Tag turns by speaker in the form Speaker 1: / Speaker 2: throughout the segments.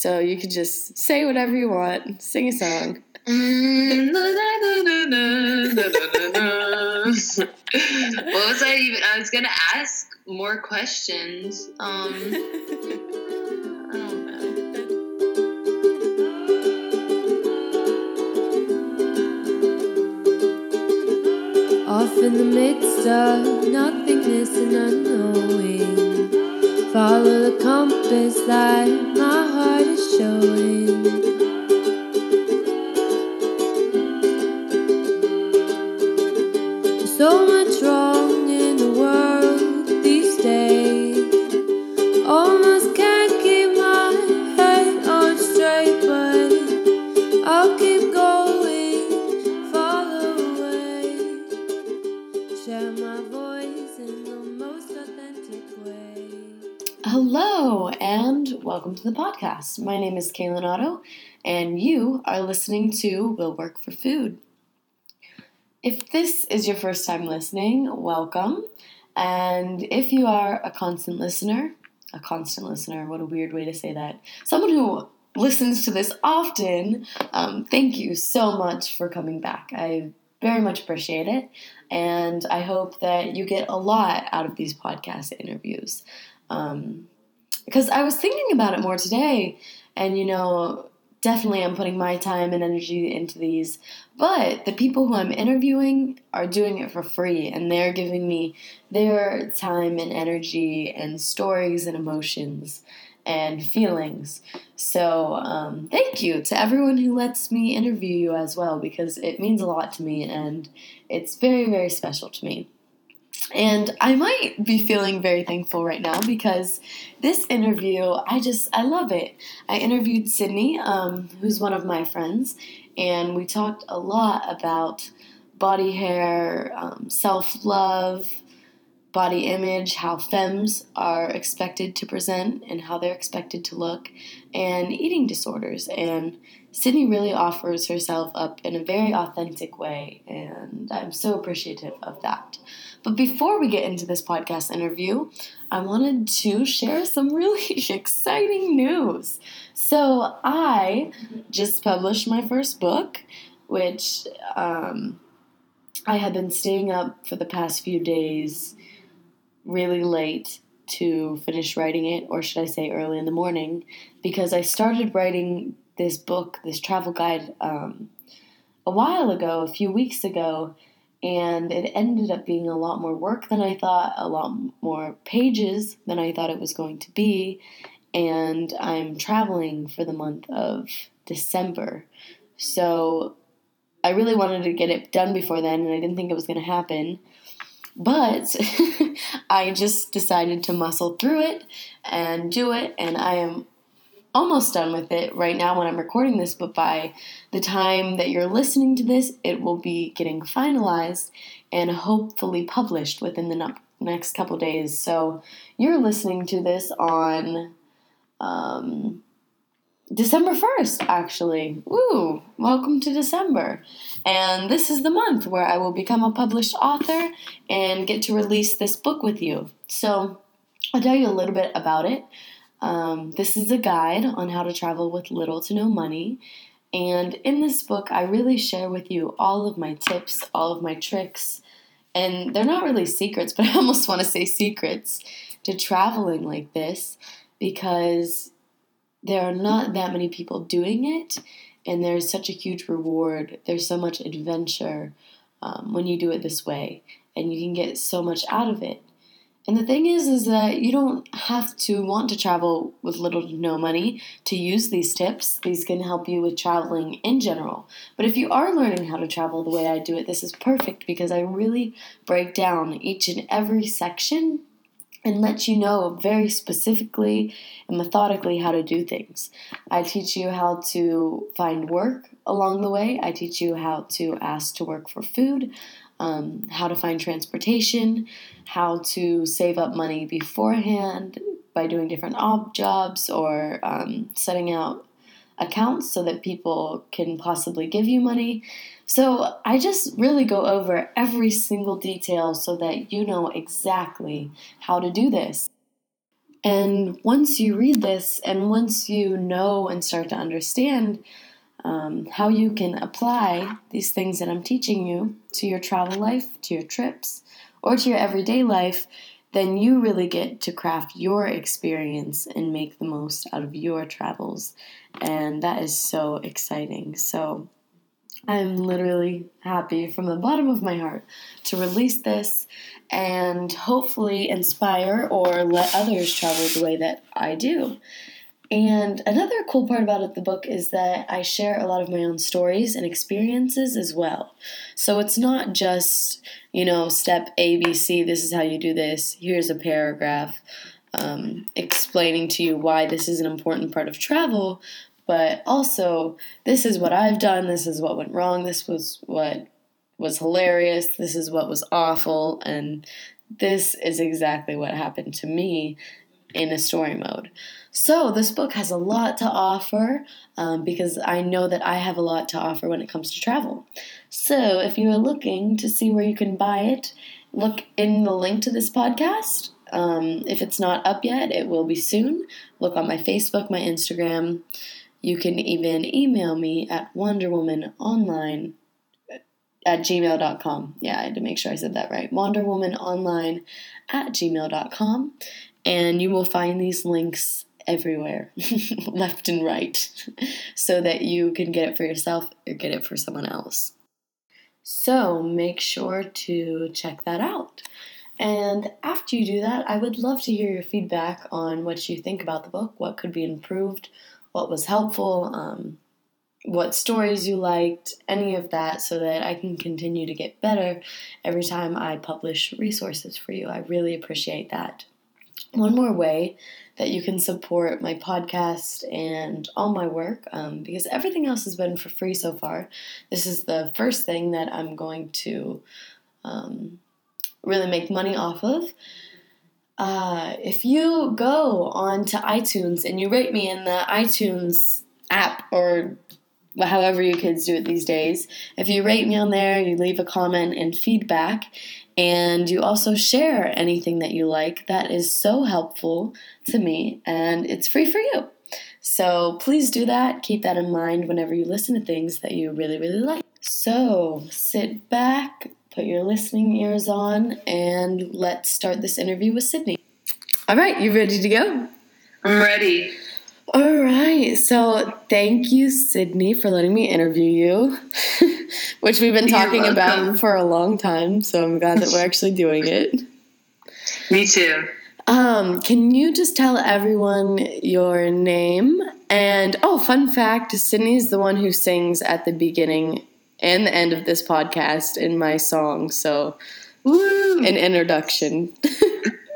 Speaker 1: So you could just say whatever you want, sing a song. what
Speaker 2: was I even? I was gonna ask more questions. Um, I don't know.
Speaker 3: Off in the midst of nothingness and unknowing, follow the compass that my heart is showing.
Speaker 1: Podcast. My name is Kaylin Otto, and you are listening to Will Work for Food. If this is your first time listening, welcome. And if you are a constant listener, a constant listener, what a weird way to say that, someone who listens to this often, um, thank you so much for coming back. I very much appreciate it. And I hope that you get a lot out of these podcast interviews. Um, because I was thinking about it more today, and you know, definitely I'm putting my time and energy into these. But the people who I'm interviewing are doing it for free and they're giving me their time and energy and stories and emotions and feelings. So, um, thank you to everyone who lets me interview you as well because it means a lot to me and it's very, very special to me. And I might be feeling very thankful right now because this interview, I just, I love it. I interviewed Sydney, um, who's one of my friends, and we talked a lot about body hair, um, self love, body image, how femmes are expected to present and how they're expected to look, and eating disorders. And Sydney really offers herself up in a very authentic way, and I'm so appreciative of that. But before we get into this podcast interview, I wanted to share some really exciting news. So, I just published my first book, which um, I have been staying up for the past few days really late to finish writing it, or should I say early in the morning, because I started writing this book, this travel guide, um, a while ago, a few weeks ago, and it ended up being a lot more work than I thought, a lot more pages than I thought it was going to be, and I'm traveling for the month of December. So I really wanted to get it done before then, and I didn't think it was going to happen. But I just decided to muscle through it and do it, and I am almost done with it right now when I'm recording this, but by the time that you're listening to this, it will be getting finalized and hopefully published within the next couple days. So you're listening to this on um, December 1st, actually. Woo! Welcome to December. And this is the month where I will become a published author and get to release this book with you. So I'll tell you a little bit about it. Um, this is a guide on how to travel with little to no money. And in this book, I really share with you all of my tips, all of my tricks, and they're not really secrets, but I almost want to say secrets to traveling like this because there are not that many people doing it, and there's such a huge reward. There's so much adventure um, when you do it this way, and you can get so much out of it. And the thing is, is that you don't have to want to travel with little to no money to use these tips. These can help you with traveling in general. But if you are learning how to travel the way I do it, this is perfect because I really break down each and every section and let you know very specifically and methodically how to do things. I teach you how to find work along the way. I teach you how to ask to work for food um, how to find transportation, how to save up money beforehand by doing different odd jobs or um, setting out accounts so that people can possibly give you money. So I just really go over every single detail so that you know exactly how to do this. And once you read this, and once you know and start to understand um, how you can apply these things that I'm teaching you to your travel life, to your trips, or to your everyday life, then you really get to craft your experience and make the most out of your travels. And that is so exciting. So I'm literally happy from the bottom of my heart to release this and hopefully inspire or let others travel the way that I do. And another cool part about the book is that I share a lot of my own stories and experiences as well. So it's not just, you know, step ABC, this is how you do this, here's a paragraph um, explaining to you why this is an important part of travel, but also, this is what I've done, this is what went wrong, this was what was hilarious, this is what was awful, and this is exactly what happened to me in a story mode. So, this book has a lot to offer um, because I know that I have a lot to offer when it comes to travel. So, if you are looking to see where you can buy it, look in the link to this podcast. Um, if it's not up yet, it will be soon. Look on my Facebook, my Instagram. You can even email me at wonderwomanonline at gmail.com. Yeah, I had to make sure I said that right. wonderwomanonline at gmail.com. And you will find these links everywhere, left and right, so that you can get it for yourself or get it for someone else. So make sure to check that out. And after you do that, I would love to hear your feedback on what you think about the book, what could be improved, what was helpful, um, what stories you liked, any of that, so that I can continue to get better every time I publish resources for you. I really appreciate that. One more way that you can support my podcast and all my work, um, because everything else has been for free so far. This is the first thing that I'm going to um, really make money off of. Uh, if you go on to iTunes and you rate me in the iTunes app or however you kids do it these days, if you rate me on there, you leave a comment and feedback, and you also share anything that you like. That is so helpful to me, and it's free for you. So please do that. Keep that in mind whenever you listen to things that you really, really like. So sit back, put your listening ears on, and let's start this interview with Sydney. All right, you ready to go?
Speaker 2: I'm ready.
Speaker 1: All right. So thank you, Sydney, for letting me interview you, which we've been talking about for a long time. So I'm glad that we're actually doing it.
Speaker 2: Me too.
Speaker 1: Um, can you just tell everyone your name? And oh, fun fact Sydney is the one who sings at the beginning and the end of this podcast in my song. So,
Speaker 2: Woo!
Speaker 1: an introduction.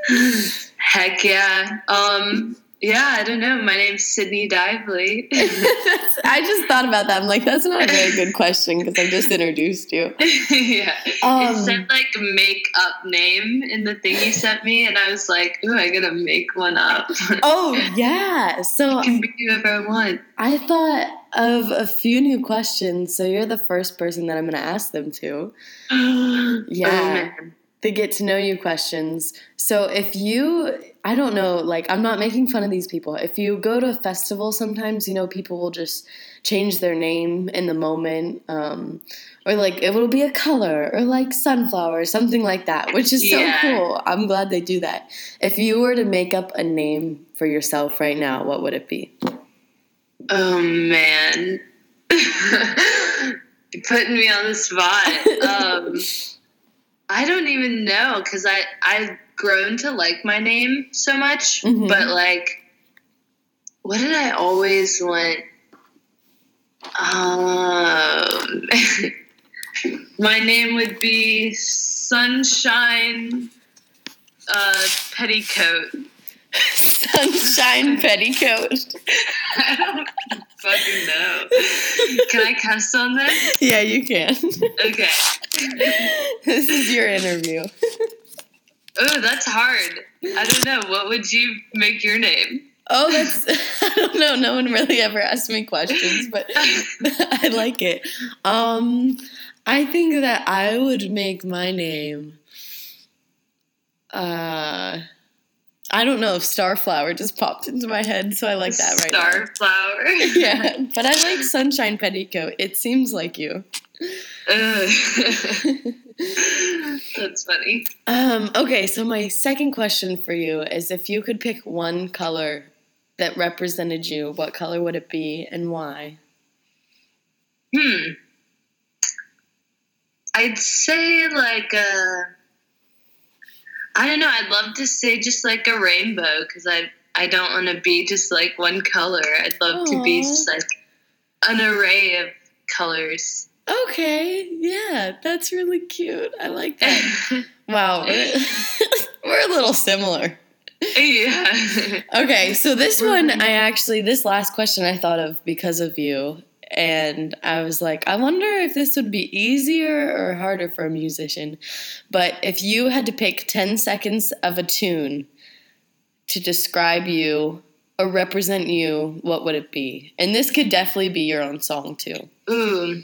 Speaker 2: Heck yeah. Um. Yeah, I don't know. My name's Sydney Dively.
Speaker 1: I just thought about that. I'm like, that's not a very good question because I've just introduced you.
Speaker 2: yeah.
Speaker 1: Um,
Speaker 2: it said like make up name in the thing you sent me, and I was like, ooh, I gotta make one up.
Speaker 1: Oh yeah. So
Speaker 2: can be whoever I want.
Speaker 1: I thought of a few new questions. So you're the first person that I'm going to ask them to. Yeah.
Speaker 2: Oh.
Speaker 1: The get to know you questions. So if you, I don't know, like I'm not making fun of these people. If you go to a festival, sometimes you know people will just change their name in the moment, um, or like it will be a color or like sunflower, something like that, which is so cool. I'm glad they do that. If you were to make up a name for yourself right now, what would it be?
Speaker 2: Oh man. You're putting me on the spot. Um, I don't even know because I I've grown to like my name so much,
Speaker 1: Mhm.
Speaker 2: but like, what did I always want? Um, my name would be Sunshine uh, Petticoat.
Speaker 1: Sunshine petticoat.
Speaker 2: I don't fucking know. Can I cuss on this?
Speaker 1: Yeah, you can.
Speaker 2: Okay.
Speaker 1: this is your interview.
Speaker 2: Oh, that's hard. I don't know. What would you make your name?
Speaker 1: Oh, that's I don't know. No one really ever asked me questions, but I like it. Um, I think that I would make my name. Uh, I don't know if Starflower just popped into my head, so I like that right now.
Speaker 2: Starflower.
Speaker 1: Yeah, but I like Sunshine Petticoat. It seems like you.
Speaker 2: That's funny.
Speaker 1: Um, okay, so my second question for you is if you could pick one color that represented you, what color would it be and why?
Speaker 2: Hmm. I'd say like a. I don't know. I'd love to say just like a rainbow because I I don't want to be just like one color. I'd love to be just like an array of colors.
Speaker 1: Okay, yeah, that's really cute. I like that. Wow, we're, we're a little similar.
Speaker 2: yeah.
Speaker 1: Okay, so this one, I actually, this last question I thought of because of you. And I was like, I wonder if this would be easier or harder for a musician. But if you had to pick 10 seconds of a tune to describe you or represent you, what would it be? And this could definitely be your own song too.
Speaker 2: Ooh.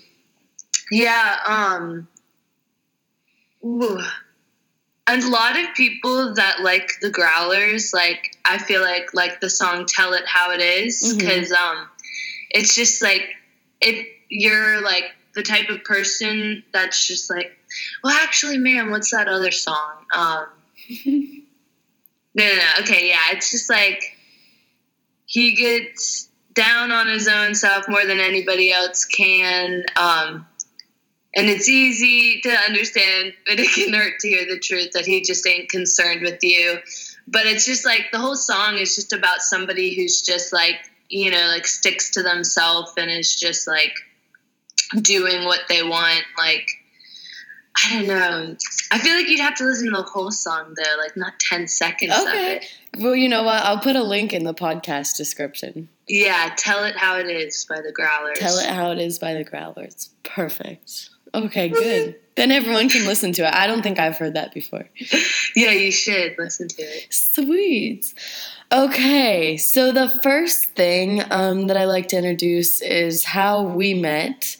Speaker 2: Yeah, um ooh. And a lot of people that like the growlers, like I feel like like the song Tell It How It Is
Speaker 1: Mhm.
Speaker 2: cuz um it's just like if you're like the type of person that's just like, well actually man, what's that other song? Um No, no, no. Okay, yeah. It's just like he gets down on his own self more than anybody else can. Um, and it's easy to understand, but it can hurt to hear the truth that he just ain't concerned with you. But it's just like the whole song is just about somebody who's just like, you know, like sticks to themselves and is just like doing what they want. Like, I don't know. I feel like you'd have to listen to the whole song though, like not 10 seconds of
Speaker 1: Okay.
Speaker 2: it.
Speaker 1: Well, you know what? I'll put a link in the podcast description.
Speaker 2: Yeah, Tell It How It Is by the Growlers.
Speaker 1: Tell it how it is by the Growlers. Perfect. Okay, good. then everyone can listen to it. I don't think I've heard that before.
Speaker 2: Yeah, you should listen to it.
Speaker 1: Sweet. Okay, so the first thing um, that I like to introduce is how we met.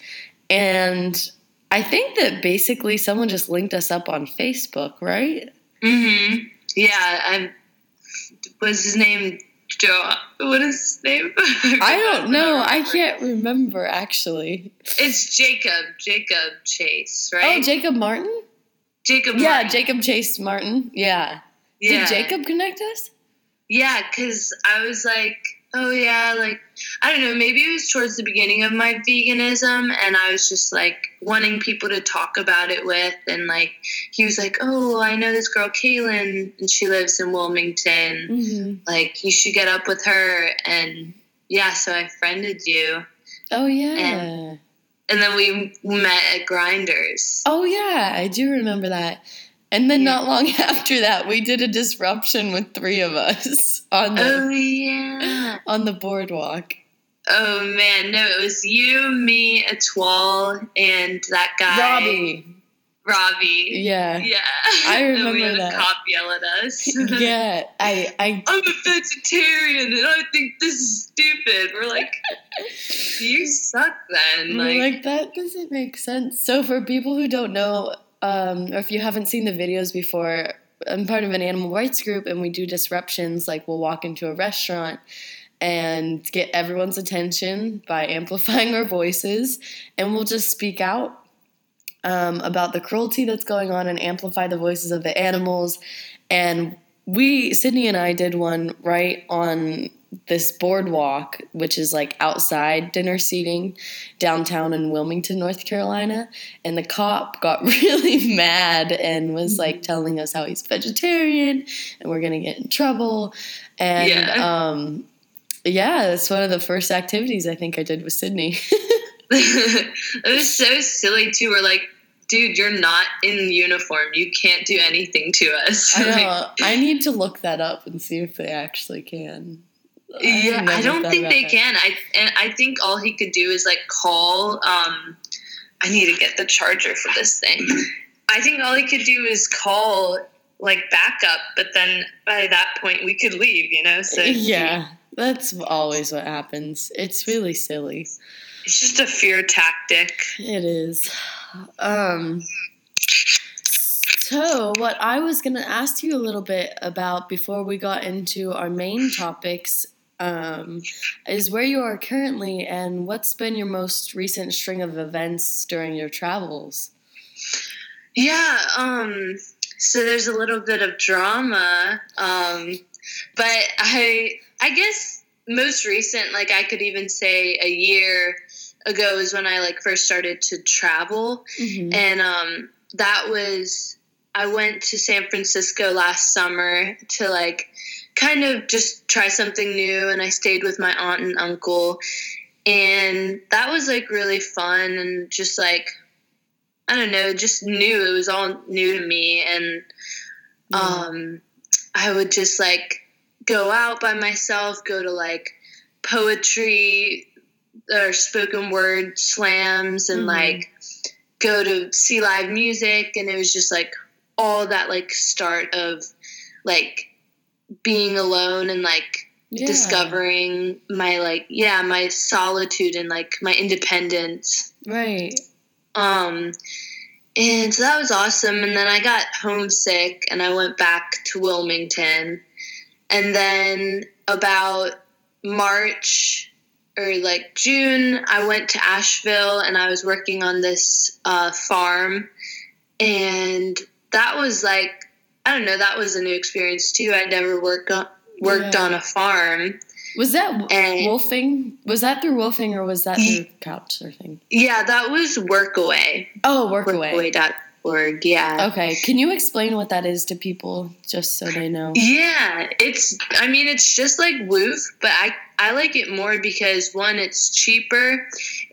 Speaker 1: And I think that basically someone just linked us up on Facebook, right?
Speaker 2: hmm Yeah, I was his name Joe. What is his name?
Speaker 1: I don't know. I can't remember actually.
Speaker 2: It's Jacob. Jacob Chase, right?
Speaker 1: Oh, Jacob Martin?
Speaker 2: Jacob.
Speaker 1: Yeah,
Speaker 2: Martin.
Speaker 1: Jacob Chase Martin. Yeah.
Speaker 2: Yeah.
Speaker 1: Did Jacob connect us?
Speaker 2: Yeah, because I was like, oh yeah, like I don't know, maybe it was towards the beginning of my veganism, and I was just like wanting people to talk about it with, and like he was like, oh, I know this girl Kaylin, and she lives in Wilmington.
Speaker 1: Mm-hmm.
Speaker 2: Like you should get up with her, and yeah, so I friended you,
Speaker 1: Oh, yeah.
Speaker 2: And- and then we met at Grinders.
Speaker 1: Oh yeah, I do remember that. And then
Speaker 2: Yeah.
Speaker 1: not long after that, we did a disruption with three of us on the
Speaker 2: Oh yeah.
Speaker 1: on the boardwalk.
Speaker 2: Oh man, no, it was you, me, Etoile, and that guy
Speaker 1: Robbie.
Speaker 2: Robbie.
Speaker 1: Yeah.
Speaker 2: Yeah.
Speaker 1: I
Speaker 2: And we
Speaker 1: remember
Speaker 2: had
Speaker 1: that.
Speaker 2: a cop yell at us.
Speaker 1: Yeah. I I
Speaker 2: I'm a vegetarian and I think this is stupid. We're like, you suck then. Like,
Speaker 1: like that doesn't make sense. So for people who don't know, um, or if you haven't seen the videos before, I'm part of an animal rights group and we do disruptions. Like we'll walk into a restaurant and get everyone's attention by amplifying our voices, and we'll just speak out um, about the cruelty that's going on and amplify the voices of the animals. And we, Sydney and I, did one right on this boardwalk, which is like outside dinner seating downtown in Wilmington, North Carolina. And the cop got really mad and was like telling us how he's vegetarian and we're going to get in trouble. And
Speaker 2: Yeah.
Speaker 1: um, yeah, that's one of the first activities I think I did with Sydney.
Speaker 2: it was so silly too. We're like, dude, you're not in uniform. You can't do anything to us.
Speaker 1: I know. I need to look that up and see if they actually can.
Speaker 2: Yeah, I don't think they
Speaker 1: that.
Speaker 2: can. I and I think all he could do is like call. Um, I need to get the charger for this thing. I think all he could do is call like backup, but then by that point we could leave. You know, so
Speaker 1: Yeah, that's always what happens. It's really silly.
Speaker 2: it's just a fear tactic.
Speaker 1: It is. Um So, what I was going to ask you a little bit about before we got into our main topics um, is where you are currently and what's been your most recent string of events during your travels.
Speaker 2: Yeah, um, so there's a little bit of drama, um, but I, I guess most recent, like I could even say a year ago is when I like first started to travel,
Speaker 1: Mm-hmm.
Speaker 2: and um, that was I went to San Francisco last summer to like kind of just try something new, and I stayed with my aunt and uncle, and that was like really fun and just like I don't know, just new. It was all new to me, and um, I would just like go out by myself, go to like poetry or spoken word slams, and
Speaker 1: Mhm.
Speaker 2: like go to see live music, and it was just like all that like start of like being alone and like
Speaker 1: Yeah.
Speaker 2: discovering my like yeah my solitude and like my independence
Speaker 1: Right.
Speaker 2: um and so that was awesome and then i got homesick and i went back to wilmington and then about march or like june i went to asheville and i was working on this uh, farm and that was like i don't know that was a new experience too i'd never worked on worked
Speaker 1: Yeah.
Speaker 2: on a farm
Speaker 1: Was that
Speaker 2: And-
Speaker 1: WWOOFing? Was that through WWOOFing or was that through couch surfing?
Speaker 2: yeah that was workaway
Speaker 1: Oh, Workaway.
Speaker 2: workaway.org yeah
Speaker 1: Okay. Can you explain what that is to people just so they know?
Speaker 2: Yeah, it's. I mean, it's just like WWOOF, but I I like it more because one, it's cheaper,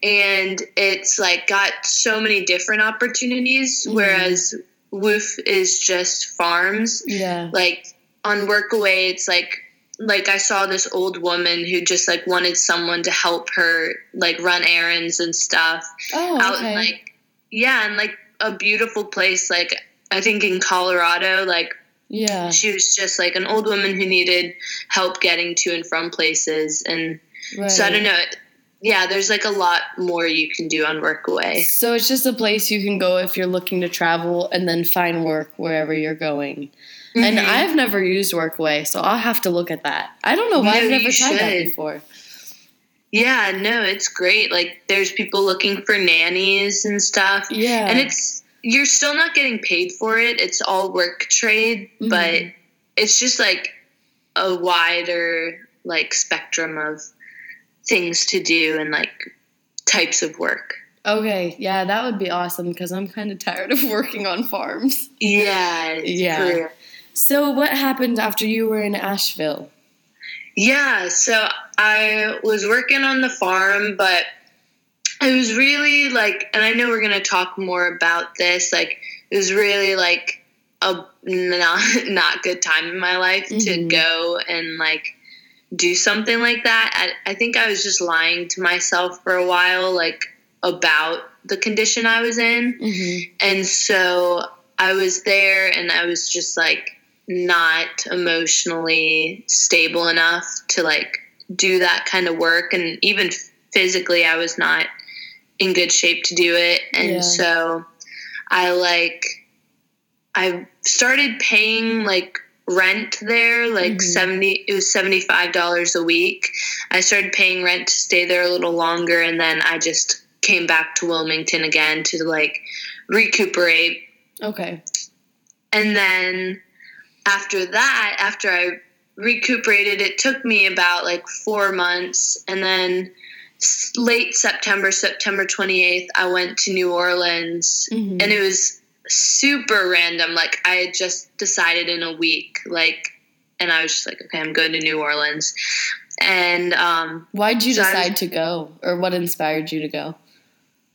Speaker 2: and it's like got so many different opportunities.
Speaker 1: Mhm.
Speaker 2: Whereas WWOOF is just farms.
Speaker 1: Yeah.
Speaker 2: Like on Workaway, it's like like I saw this old woman who just like wanted someone to help her like run errands and stuff
Speaker 1: Oh,
Speaker 2: out
Speaker 1: okay.
Speaker 2: in like yeah, and like a beautiful place like I think in Colorado, like
Speaker 1: yeah.
Speaker 2: she was just like an old woman who needed help getting to and from places and
Speaker 1: Right.
Speaker 2: so i don't know yeah there's like a lot more you can do on workaway
Speaker 1: So it's just a place you can go if you're looking to travel and then find work wherever you're going. And
Speaker 2: Mhm.
Speaker 1: I've never used Workaway, so I'll have to look at that. I don't know why
Speaker 2: No,
Speaker 1: I've never tried that before.
Speaker 2: yeah no it's great like there's people looking for nannies and stuff
Speaker 1: Yeah.
Speaker 2: and it's you're still not getting paid for it it's all work trade
Speaker 1: Mhm.
Speaker 2: but it's just like a wider like spectrum of things to do and like types of work
Speaker 1: okay. Yeah, that would be awesome because I'm kind of tired of working on farms.
Speaker 2: yeah
Speaker 1: Yeah.
Speaker 2: for-
Speaker 1: So what happened after you were in Asheville?
Speaker 2: Yeah, so I was working on the farm, but it was really like, and I know we're gonna talk more about this. Like, it was really like a not not good time in my life to
Speaker 1: Mhm.
Speaker 2: go and like do something like that. I, I think I was just lying to myself for a while, like about the condition I was in.
Speaker 1: Mm-hmm.
Speaker 2: And so I was there and I was just like not emotionally stable enough to like do that kind of work. And even physically, I was not in good shape to do it. And
Speaker 1: Yeah.
Speaker 2: so I like, I started paying like rent there like
Speaker 1: Mhm.
Speaker 2: 70 it was $75 a week i started paying rent to stay there a little longer and then i just came back to wilmington again to like recuperate
Speaker 1: Okay.
Speaker 2: and then after that after i recuperated it took me about like four months and then late september september 28th i went to new orleans
Speaker 1: Mhm.
Speaker 2: and it was super random like i had just decided in a week like and i was just like okay i'm going to new orleans and um
Speaker 1: Why'd you
Speaker 2: So I was-
Speaker 1: decide to go, or what inspired you to go?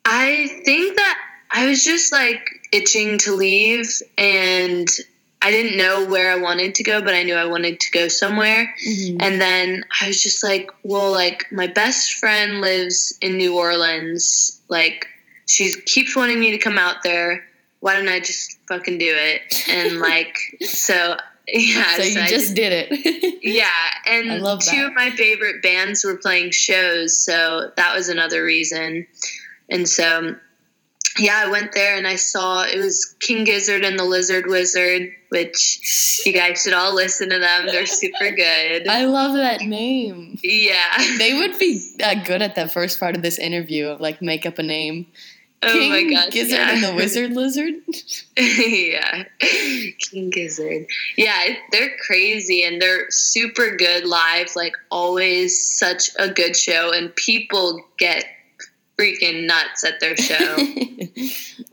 Speaker 2: I think that I was just like itching to leave and I didn't know where I wanted to go, but I knew I wanted to go somewhere.
Speaker 1: Mm-hmm.
Speaker 2: And then I was just like, well, like my best friend lives in New Orleans. Like she keeps wanting me to come out there. Why don't I just fucking do it? And like, so yeah.
Speaker 1: so you
Speaker 2: I
Speaker 1: just did it.
Speaker 2: yeah, and two of my favorite bands were playing shows, so that was another reason. And so yeah, I went there and I saw it was King Gizzard and the Lizard Wizard, which you guys should all listen to them. They're super good.
Speaker 1: I love that name.
Speaker 2: Yeah.
Speaker 1: They would be uh, good at that first part of this interview of like make up a name.
Speaker 2: Oh
Speaker 1: King
Speaker 2: my gosh.
Speaker 1: Gizzard
Speaker 2: yeah.
Speaker 1: and the Wizard Lizard.
Speaker 2: yeah. King Gizzard. Yeah, they're crazy and they're super good live, like always such a good show and people get freaking nuts at their show.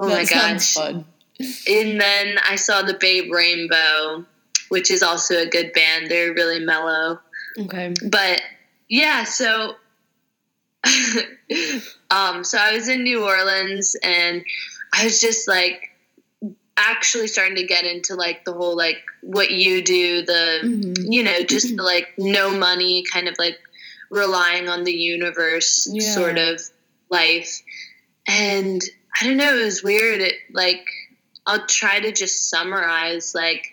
Speaker 2: Oh
Speaker 1: that
Speaker 2: my gosh.
Speaker 1: fun.
Speaker 2: And then I saw the Babe Rainbow, which is also a good band. They're really mellow.
Speaker 1: Okay.
Speaker 2: But yeah, so um so I was in New Orleans and I was just like actually starting to get into like the whole like what you do, the
Speaker 1: Mhm.
Speaker 2: you know, just the like no money kind of like relying on the universe
Speaker 1: Yeah.
Speaker 2: sort of life. And I don't know, it was weird. It like I'll try to just summarize like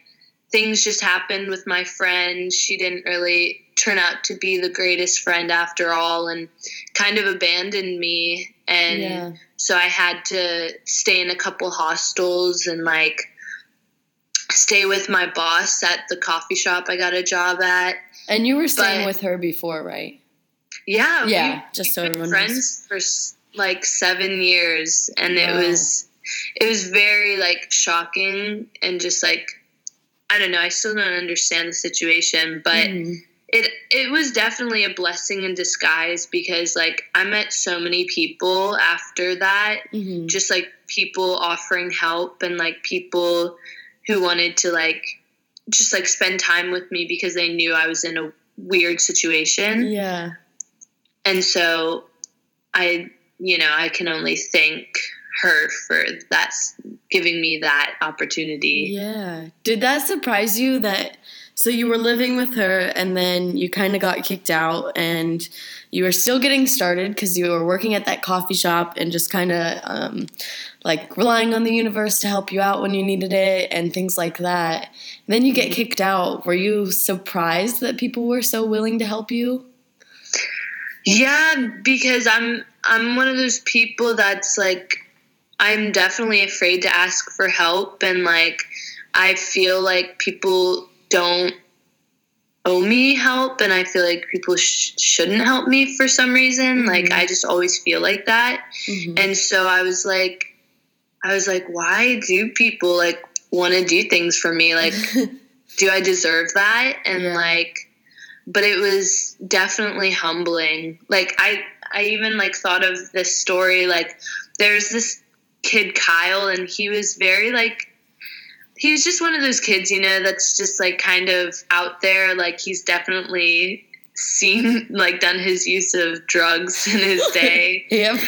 Speaker 2: things just happened with my friend. She didn't really turn out to be the greatest friend after all and kind of abandoned me and
Speaker 1: yeah.
Speaker 2: so I had to stay in a couple hostels and like stay with my boss at the coffee shop I got a job at.
Speaker 1: And you were staying
Speaker 2: But-
Speaker 1: with her before, right?
Speaker 2: Yeah,
Speaker 1: Yeah,
Speaker 2: we-
Speaker 1: just so everyone knows.
Speaker 2: friends for like seven years, and it was it was very like shocking and just like I don't know. I still don't understand the situation, but
Speaker 1: Mhm.
Speaker 2: It it was definitely a blessing in disguise because like I met so many people after that
Speaker 1: Mhm.
Speaker 2: just like people offering help and like people who wanted to like just like spend time with me because they knew I was in a weird situation.
Speaker 1: Yeah.
Speaker 2: And so I, you know, I can only thank her for that giving me that opportunity.
Speaker 1: Yeah. Did that surprise you that so you were living with her and then you kind of got kicked out and you were still getting started because you were working at that coffee shop and just kind of um, like relying on the universe to help you out when you needed it and things like that. then you get kicked out. Were you surprised that people were so willing to help you?
Speaker 2: Yeah, because I'm I'm one of those people that's like I'm definitely afraid to ask for help and like I feel like people don't owe me help and I feel like people sh- shouldn't help me for some reason. Like
Speaker 1: Mhm.
Speaker 2: I just always feel like that.
Speaker 1: Mhm.
Speaker 2: And so I was like I was like why do people like want to do things for me like do I deserve that? And
Speaker 1: Yeah.
Speaker 2: like, but it was definitely humbling. Like I, I even like thought of this story. Like there's this kid Kyle, and he was very like, he was just one of those kids, you know, that's just like kind of out there. Like he's definitely seen like done his use of drugs in his day
Speaker 1: yep.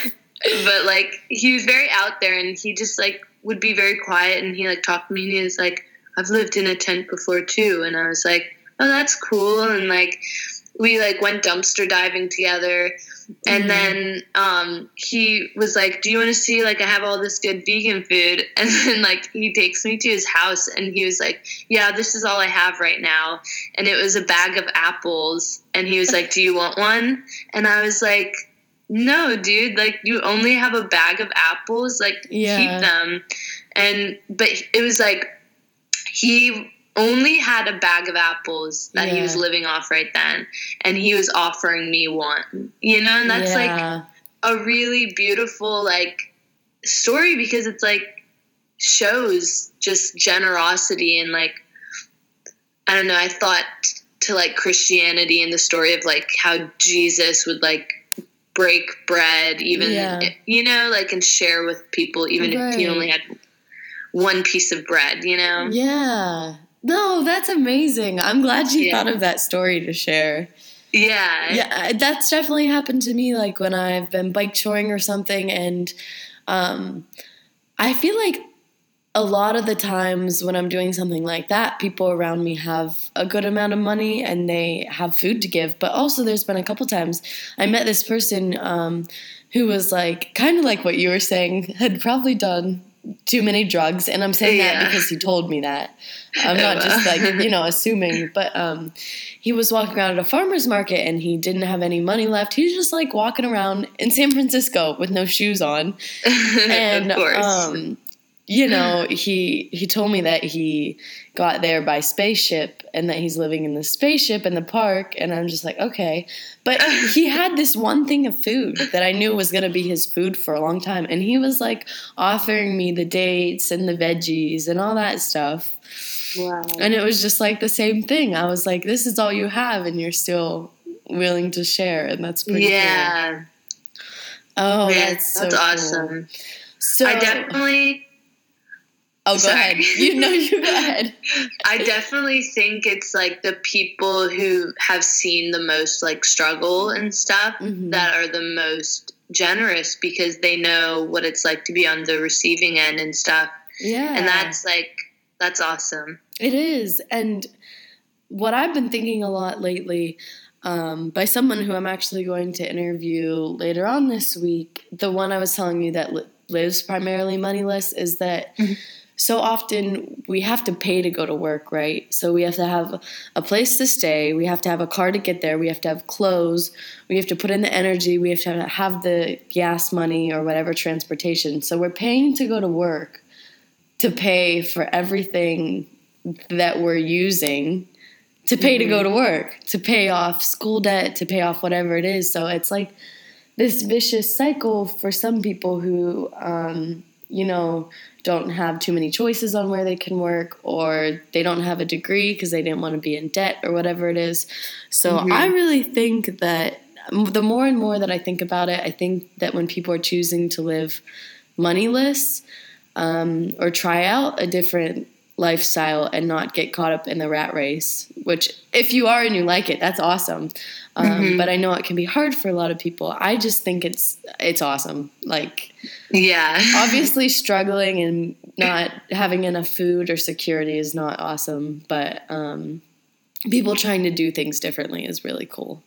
Speaker 2: but like he was very out there and he just like would be very quiet and he like talked to me and he was like i've lived in a tent before too and i was like oh that's cool and like we like went dumpster diving together. And
Speaker 1: Mhm.
Speaker 2: then um he was like do you want to see like i have all this good vegan food? And then like he takes me to his house and he was like yeah this is all i have right now. And it was a bag of apples. And he was like do you want one? And i was like no dude. Like you only have a bag of apples. Like
Speaker 1: Yeah.
Speaker 2: keep them. And but it was like he only had a bag of apples that he was living off right then and he was offering me one you know and that's like a really beautiful like story because it's like shows just generosity and like I don't know, I thought to like Christianity and the story of like how Jesus would like break bread even
Speaker 1: Yeah.
Speaker 2: you know, like and share with people even if he only had one piece of bread, you know?
Speaker 1: Yeah. No, that's amazing. I'm glad you
Speaker 2: Yeah.
Speaker 1: thought of that story to share.
Speaker 2: Yeah.
Speaker 1: Yeah, that's definitely happened to me. Like when I've been bike touring or something, and um, I feel like a lot of the times when I'm doing something like that, people around me have a good amount of money and they have food to give. But also, there's been a couple times I met this person um, who was like kind of like what you were saying, had probably done too many drugs, and I'm saying that because he told me that. I'm not just like you know assuming, but um, he was walking around at a farmer's market and he didn't have any money left. He was just like walking around in San Francisco with no shoes on, and
Speaker 2: of course.
Speaker 1: um, you know he he told me that he got there by spaceship and that he's living in the spaceship in the park, and I'm just like okay, but he had this one thing of food that I knew was gonna be his food for a long time, and he was like offering me the dates and the veggies and all that stuff.
Speaker 2: wow.
Speaker 1: And it was just like the same thing. I was like, this is all you have, and you're still willing to share, and that's pretty cool.
Speaker 2: yeah,
Speaker 1: Oh,
Speaker 2: yeah,
Speaker 1: that's so
Speaker 2: that's
Speaker 1: cool.
Speaker 2: awesome.
Speaker 1: So,
Speaker 2: I definitely,
Speaker 1: oh, go
Speaker 2: Sorry.
Speaker 1: ahead. You know, you go ahead.
Speaker 2: I definitely think it's like the people who have seen the most like struggle and stuff
Speaker 1: Mhm.
Speaker 2: that are the most generous because they know what it's like to be on the receiving end and stuff.
Speaker 1: Yeah,
Speaker 2: And that's like that's awesome.
Speaker 1: it is. And what I've been thinking a lot lately. Um, by someone who I'm actually going to interview later on this week, the one I was telling you that li- lives primarily moneyless is that
Speaker 2: Mhm.
Speaker 1: So often we have to pay to go to work, right? So we have to have a place to stay, we have to have a car to get there, we have to have clothes, we have to put in the energy, we have to have the gas money or whatever transportation. So we're paying to go to work to pay for everything that we're using to pay to go to work, to pay off school debt, to pay off whatever it is. So it's like this vicious cycle for some people who, um, you know, don't have too many choices on where they can work or they don't have a degree because they didn't want to be in debt or whatever it is. So
Speaker 2: Mhm.
Speaker 1: I really think that the more and more that I think about it, I think that when people are choosing to live moneyless um, or try out a different lifestyle and not get caught up in the rat race, which if you are and you like it, that's awesome. Um,
Speaker 2: Mhm.
Speaker 1: But I know it can be hard for a lot of people. I just think it's it's awesome. Like
Speaker 2: Yeah.
Speaker 1: obviously struggling and not having enough food or security is not awesome, but um, people trying to do things differently is really cool.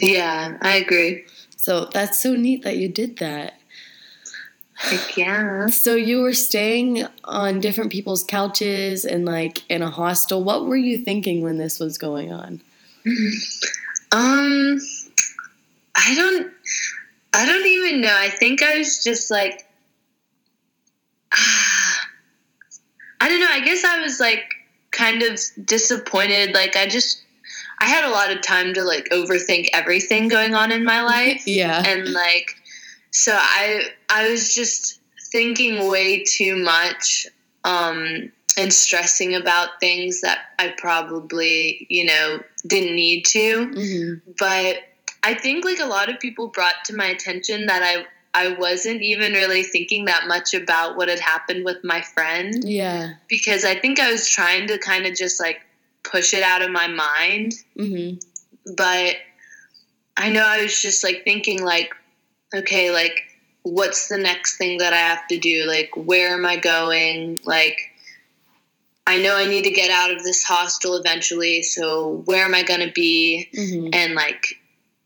Speaker 2: yeah, I agree.
Speaker 1: So that's so neat that you did that.
Speaker 2: Like, yeah.
Speaker 1: So you were staying on different people's couches and like in a hostel. What were you thinking when this was going on?
Speaker 2: Um, I don't, I don't even know. I think I was just like, ah, I don't know. I guess I was like kind of disappointed. Like I just, I had a lot of time to like overthink everything going on in my life,
Speaker 1: Yeah.
Speaker 2: and like, so I, I was just thinking way too much. Um, and stressing about things that I probably, you know, didn't need to
Speaker 1: hmm
Speaker 2: but I think like a lot of people brought to my attention that I I wasn't even really thinking that much about what had happened with my friend
Speaker 1: Yeah.
Speaker 2: because I think I was trying to kind of just like push it out of my mind
Speaker 1: hmm
Speaker 2: but I know I was just like thinking like okay like what's the next thing that I have to do? Like where am I going? Like I know I need to get out of this hostel eventually so where am I going to be?
Speaker 1: Hmm
Speaker 2: and like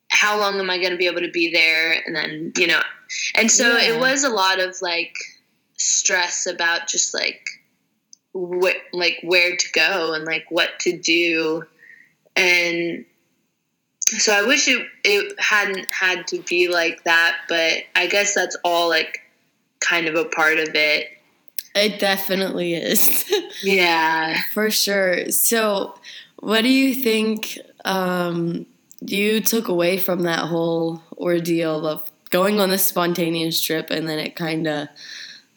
Speaker 2: how long am i going to be able to be there? And then you know and so
Speaker 1: Yeah.
Speaker 2: it was a lot of like stress about just like wh- like where to go and like what to do. And so i wish it it hadn't had to be like that but i guess that's all like kind of a part of it
Speaker 1: It definitely is.
Speaker 2: yeah
Speaker 1: For sure. So, what do you think um, you took away from that whole ordeal of going on this spontaneous trip and then it kind of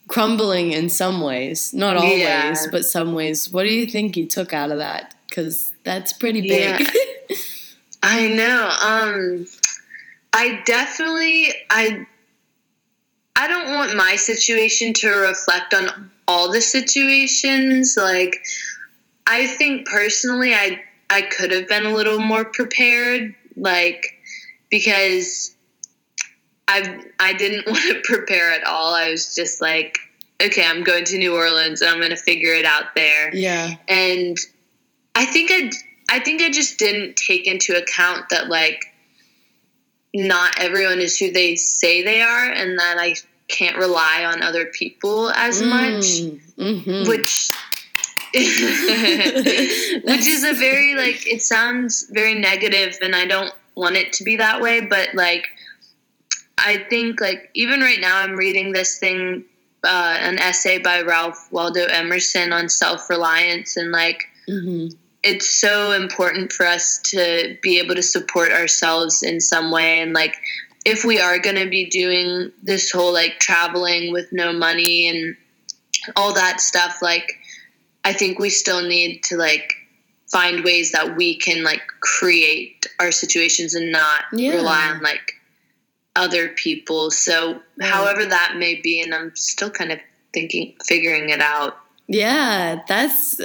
Speaker 1: crumbling in some ways? Not always,
Speaker 2: Yeah.
Speaker 1: but some ways. What do you think you took out of that? Because that's pretty big.
Speaker 2: Yeah. I know. Um, I definitely I I don't want my situation to reflect on all the situations. Like I think personally, I I could have been a little more prepared. Like because I I didn't want to prepare at all. I was just like, okay, I'm going to New Orleans and I'm going to figure it out there
Speaker 1: yeah.
Speaker 2: and I think I I think I just didn't take into account that like not everyone is who they say they are, and that I can't rely on other people as much,
Speaker 1: Mm-hmm.
Speaker 2: which which is a very like it sounds very negative and I don't want it to be that way, but like I think like even right now I'm reading this thing uh, an essay by Ralph Waldo Emerson on self-reliance and like
Speaker 1: hmm
Speaker 2: it's so important for us to be able to support ourselves in some way and like if we are going to be doing this whole like traveling with no money and all that stuff like i think we still need to like find ways that we can like create our situations and not
Speaker 1: Yeah.
Speaker 2: rely on like other people so
Speaker 1: Right.
Speaker 2: however that may be and i'm still kind of thinking figuring it out
Speaker 1: Yeah, that's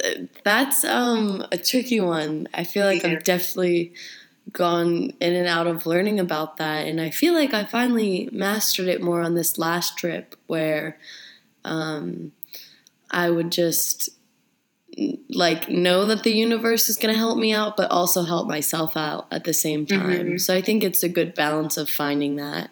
Speaker 1: that's um a tricky one. I feel like
Speaker 2: Yeah.
Speaker 1: I've definitely gone in and out of learning about that, and I feel like I finally mastered it more on this last trip where um, I would just like know that the universe is going to help me out, but also help myself out at the same time.
Speaker 2: Mhm.
Speaker 1: So I think it's a good balance of finding that.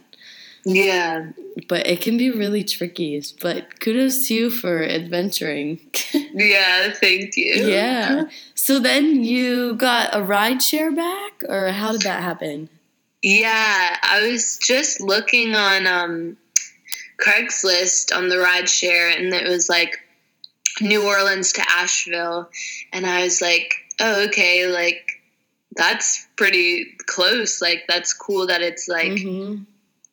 Speaker 2: Yeah
Speaker 1: But it can be really tricky. But kudos to you for adventuring.
Speaker 2: yeah thank you
Speaker 1: Yeah. So then you got a ride share back, or how did that happen?
Speaker 2: Yeah, I was just looking on um, Craigslist on the ride share, and it was like New Orleans to Asheville, and I was like, oh, okay, like that's pretty close. Like that's cool that it's like
Speaker 1: Mhm.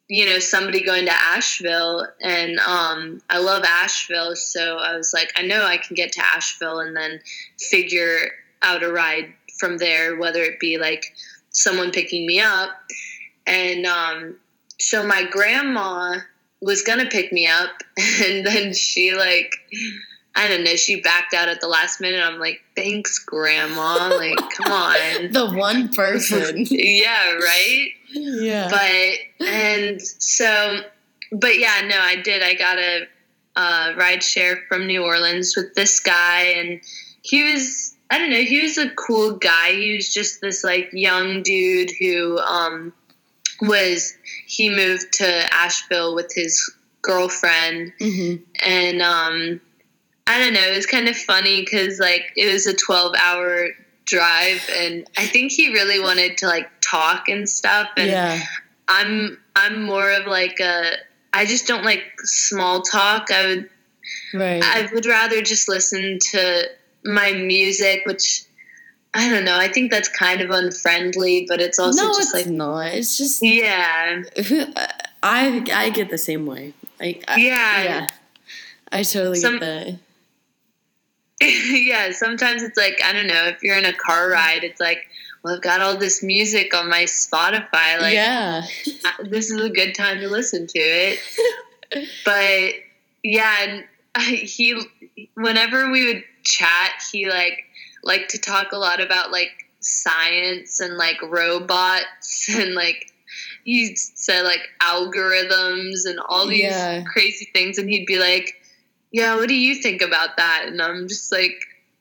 Speaker 2: You know somebody going to Asheville, and um, I love Asheville, so I was like, I know I can get to Asheville, and then figure out a ride from there, whether it be like someone picking me up. And um, so my grandma was gonna pick me up, and then she like, I don't know, she backed out at the last minute. I'm like, thanks, grandma. Like, come on.
Speaker 1: The one person.
Speaker 2: yeah, right.
Speaker 1: Yeah.
Speaker 2: But and so, but yeah, no, I did. I got a uh, ride share from New Orleans with this guy, and he was. I don't know. He was a cool guy. He was just this like young dude who um, was. He moved to Asheville with his girlfriend,
Speaker 1: hmm
Speaker 2: and um, I don't know. It was kind of funny because like it was a twelve hour drive, and I think he really wanted to like talk and stuff. And
Speaker 1: Yeah.
Speaker 2: I'm I'm more of like a. I just don't like small talk. I would
Speaker 1: Right.
Speaker 2: I would rather just listen to my music, which I don't know. I think that's kind of unfriendly, but it's also
Speaker 1: no,
Speaker 2: just
Speaker 1: it's
Speaker 2: like
Speaker 1: not. It's just
Speaker 2: yeah,
Speaker 1: I I get the same way. Like I,
Speaker 2: Yeah.
Speaker 1: yeah. I totally
Speaker 2: Some-
Speaker 1: get that.
Speaker 2: yeah. Sometimes it's like I don't know. If you're in a car ride, it's like, well, I've got all this music on my Spotify. Like
Speaker 1: yeah.
Speaker 2: This is a good time to listen to it. but yeah, and he whenever we would chat, he like liked to talk a lot about like science and like robots and like he said like algorithms and all these
Speaker 1: Yeah.
Speaker 2: crazy things and he'd be like yeah what do you think about that and i'm just like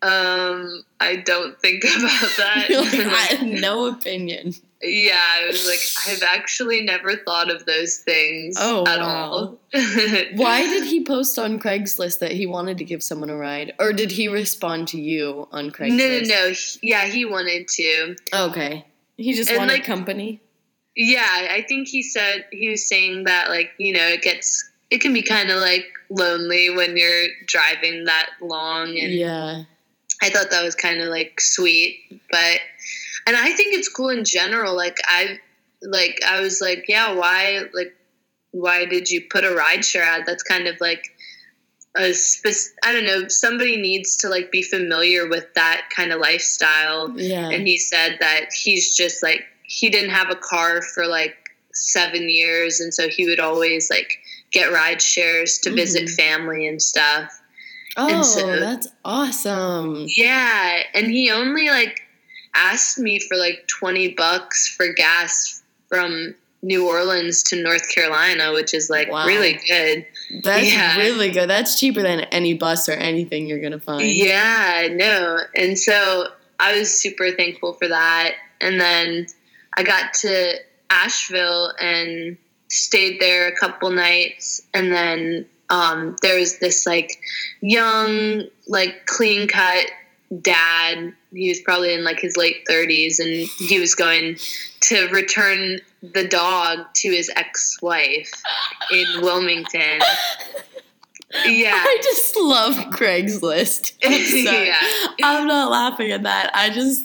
Speaker 2: um i don't think about that
Speaker 1: Like, I have no opinion.
Speaker 2: yeah, I was like, I've actually never thought of those things
Speaker 1: Oh,
Speaker 2: at
Speaker 1: wow.
Speaker 2: all.
Speaker 1: Why did he post on Craigslist that he wanted to give someone a ride, or did he respond to you on
Speaker 2: No,
Speaker 1: Craigslist?
Speaker 2: no, no. He- Yeah, he wanted to.
Speaker 1: Okay. He just
Speaker 2: And,
Speaker 1: wanted
Speaker 2: like-
Speaker 1: company.
Speaker 2: Yeah, I think he said he was saying that like you know it gets it can be kind of like lonely when you're driving that long, and
Speaker 1: Yeah.
Speaker 2: I thought that was kind of like sweet, but and I think it's cool in general. Like I like I was like, yeah, why like why did you put a rideshare ad? That's kind of like a spec- I don't know. Somebody needs to like be familiar with that kind of lifestyle.
Speaker 1: Yeah.
Speaker 2: And he said that he's just like he didn't have a car for like seven years, and so he would always like get ride shares to visit
Speaker 1: Mhm.
Speaker 2: family and stuff.
Speaker 1: Oh,
Speaker 2: so-
Speaker 1: that's awesome.
Speaker 2: Yeah, and he only like asked me for like 20 bucks for gas from New Orleans to North Carolina, which is like
Speaker 1: Wow.
Speaker 2: really good.
Speaker 1: That's
Speaker 2: Yeah.
Speaker 1: really good. That's cheaper than any bus or anything you're gonna find.
Speaker 2: Yeah, no. And so I was super thankful for that. And then I got to Asheville and stayed there a couple nights, and then um, there was this like young, like clean cut dad. He was probably in like his late 30s, and he was going to return the dog to his ex wife in Wilmington. Yeah.
Speaker 1: I just love Craigslist. I'm
Speaker 2: yeah.
Speaker 1: I'm not laughing at that. I just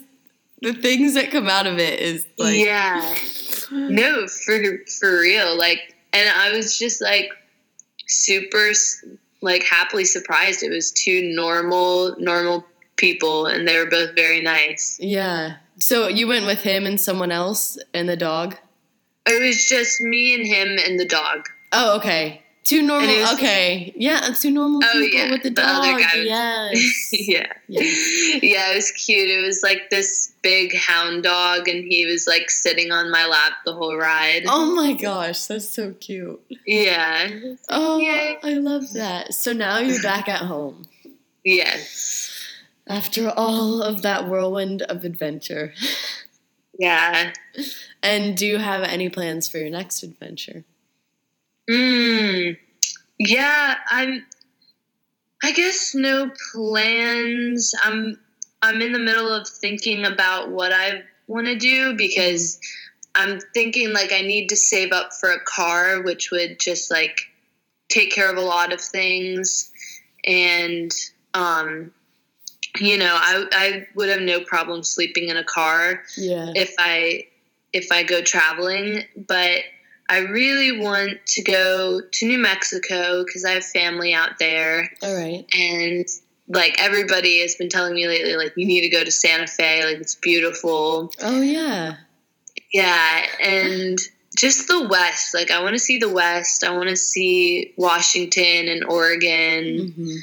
Speaker 1: the things that come out of it is like
Speaker 2: yeah. No, for for real. Like, and I was just like super like happily surprised. It was two normal normal people, and they were both very nice.
Speaker 1: Yeah. So you went with him and someone else and the dog?
Speaker 2: It was just me and him and the dog.
Speaker 1: Oh, okay. Two normal.
Speaker 2: Was-
Speaker 1: okay. Yeah, two normal
Speaker 2: Oh,
Speaker 1: people
Speaker 2: yeah,
Speaker 1: with the
Speaker 2: the
Speaker 1: dog.
Speaker 2: other guy
Speaker 1: yes.
Speaker 2: yeah.
Speaker 1: yes.
Speaker 2: Yeah, it was cute. It was like this big hound dog, and he was like sitting on my lap the whole ride.
Speaker 1: Oh my gosh, that's so cute.
Speaker 2: Yeah.
Speaker 1: Oh,
Speaker 2: Yay.
Speaker 1: I love that. So now you're back at home
Speaker 2: Yes.
Speaker 1: after all of that whirlwind of adventure.
Speaker 2: Yeah.
Speaker 1: And do you have any plans for your next adventure?
Speaker 2: Mm. Yeah, I'm I guess no plans. I'm I'm in the middle of thinking about what I want to do because I'm thinking like I need to save up for a car which would just like take care of a lot of things and um you know, I I would have no problem sleeping in a car
Speaker 1: Yeah.
Speaker 2: if I if I go traveling, but I really want to go to New Mexico because I have family out there,
Speaker 1: All right.
Speaker 2: and like everybody has been telling me lately, like you need to go to Santa Fe, like it's beautiful.
Speaker 1: Oh yeah.
Speaker 2: Yeah, and just the West, like I want to see the West. I want to see Washington and Oregon,
Speaker 1: hmm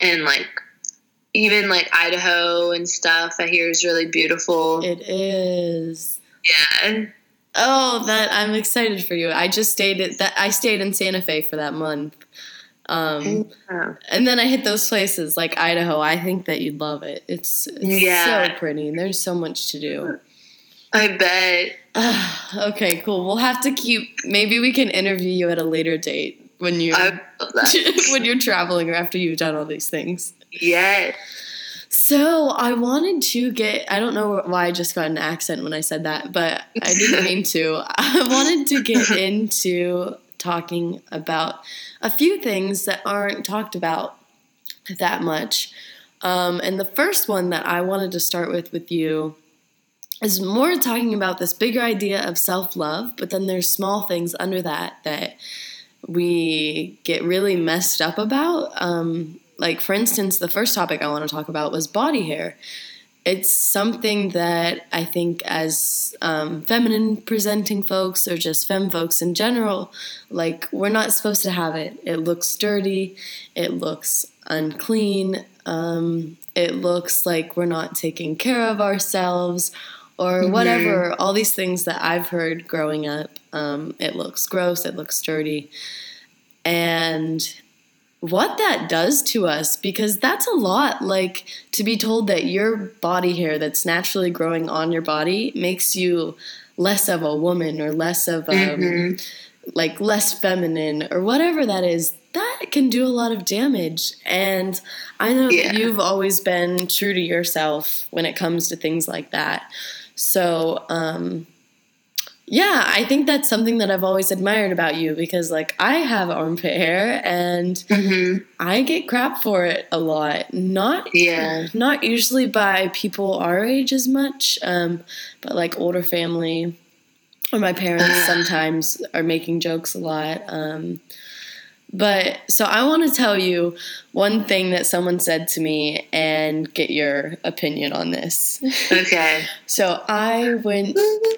Speaker 2: and like even like Idaho and stuff. I hear is really beautiful.
Speaker 1: It is.
Speaker 2: yeah.
Speaker 1: Oh, that I'm excited for you. I just stayed at that. I stayed in Santa Fe for that month. Um,
Speaker 2: Yeah.
Speaker 1: and then I hit those places like Idaho. I think that you'd love it. It's, it's
Speaker 2: Yeah.
Speaker 1: so pretty. and There's so much to do.
Speaker 2: I bet.
Speaker 1: okay, cool. We'll have to keep. Maybe we can interview you at a later date when you
Speaker 2: I
Speaker 1: when you're traveling or after you've done all these things.
Speaker 2: yes.
Speaker 1: So I wanted to get. I don't know why I just got an accent when I said that, but I didn't mean to. I wanted to get into talking about a few things that aren't talked about that much. Um, and the first one that I wanted to start with with you is more talking about this bigger idea of self love, but then there's small things under that that we get really messed up about. Um, like, for instance, the first topic I want to talk about was body hair. It's something that I think, as um, feminine presenting folks or just fem folks in general, like, we're not supposed to have it. It looks dirty, it looks unclean, um, it looks like we're not taking care of ourselves or whatever. All these things that I've heard growing up. Um, it looks gross, it looks dirty. And what that does to us, because that's a lot. Like to be told that your body hair that's naturally growing on your body makes you less of a woman or less of um,
Speaker 2: Mhm.
Speaker 1: like less feminine or whatever that is that can do a lot of damage and i know
Speaker 2: Yeah.
Speaker 1: that you've always been true to yourself when it comes to things like that so um yeah i think that's something that i've always admired about you because like i have armpit hair and
Speaker 2: Mhm.
Speaker 1: i get crap for it a lot not
Speaker 2: Yeah.
Speaker 1: not usually by people our age as much, um, but like older family or my parents sometimes are making jokes a lot. Um, but so I want to tell you one thing that someone said to me and get your opinion on this.
Speaker 2: Okay.
Speaker 1: So I went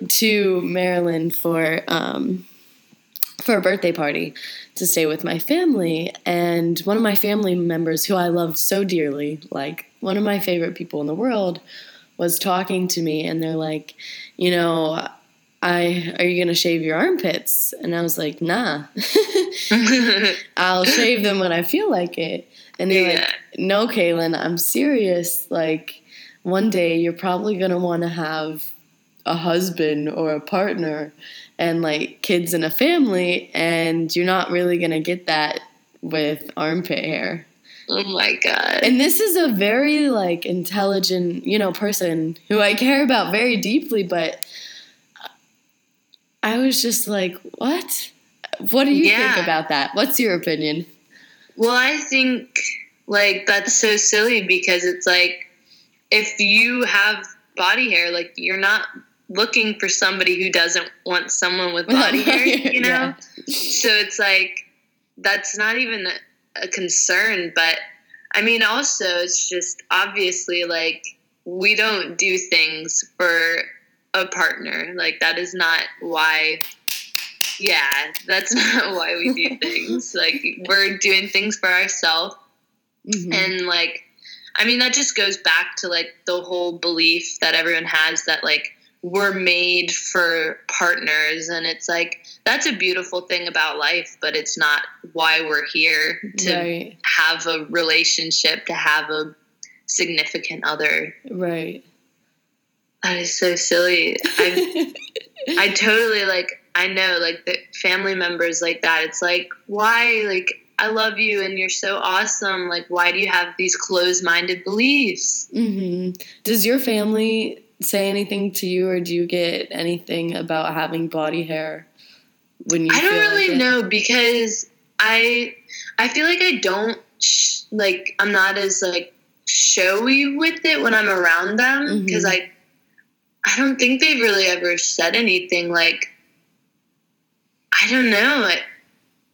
Speaker 1: to Maryland for um, for a birthday party to stay with my family, and one of my family members, who I loved so dearly, like one of my favorite people in the world, was talking to me, and they're like, you know. I are you gonna shave your armpits? And I was like, nah. I'll shave them when I feel like it. And they're
Speaker 2: Yeah.
Speaker 1: like, no, Kaylin, I'm serious. Like, one day you're probably want to have a husband or a partner. and like kids and a family, and you're not really gonna get that with armpit hair.
Speaker 2: Oh my god.
Speaker 1: And this is a very like intelligent, you know, person who I care about very deeply, but I was just like, what? What do you
Speaker 2: Yeah.
Speaker 1: think about that? What's your opinion?
Speaker 2: Well, I think like that's so silly because it's like if you have body hair, like you're not looking for somebody who doesn't want someone with body hair, you know?
Speaker 1: Yeah.
Speaker 2: So it's like that's not even a, a concern, but I mean also it's just obviously like we don't do things for a partner. Like that is not why yeah, that's not why we do things. Like we're doing things for ourselves
Speaker 1: Mhm.
Speaker 2: and like i mean that just goes back to like the whole belief that everyone has that like we're made for partners and it's like that's a beautiful thing about life but it's not why we're here to
Speaker 1: right,
Speaker 2: have a relationship to have a significant other
Speaker 1: right.
Speaker 2: That is so silly. I i totally like i know like the family members like that. It's like why like i love you and you're so awesome. Like why do you have these closed-minded beliefs?
Speaker 1: Hmm Does your family say anything to you, or do you get anything about having body hair when you?
Speaker 2: i don't
Speaker 1: feel like
Speaker 2: really know because i i feel like i don't sh- like i'm not as like showy with it when i'm around them because i i don't think they've really ever said anything like i don't know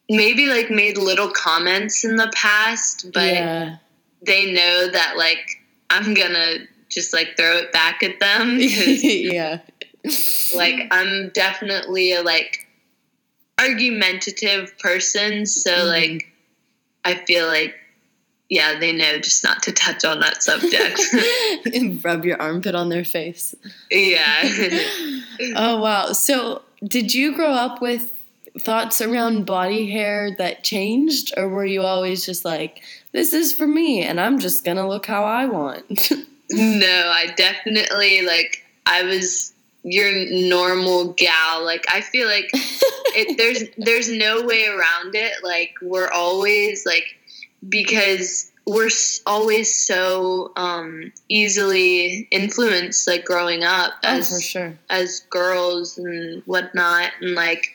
Speaker 2: maybe like made little comments in the past but
Speaker 1: yeah,
Speaker 2: they know that like i'm gonna just like throw it back at them.
Speaker 1: yeah.
Speaker 2: like i'm definitely a like argumentative person so
Speaker 1: Mhm.
Speaker 2: like i feel like yeah they know just not to touch on that subject
Speaker 1: and rub your armpit on their face.
Speaker 2: yeah
Speaker 1: oh wow! So, did you grow up with thoughts around body hair that changed, or were you always just like, "This is for me, and I'm just gonna look how I want"?
Speaker 2: no i definitely like i was your normal gal like i feel like it, there's there's no way around it like we're always like because we're always so um easily influenced like growing up
Speaker 1: oh,
Speaker 2: as
Speaker 1: for sure.
Speaker 2: as girls and whatnot and like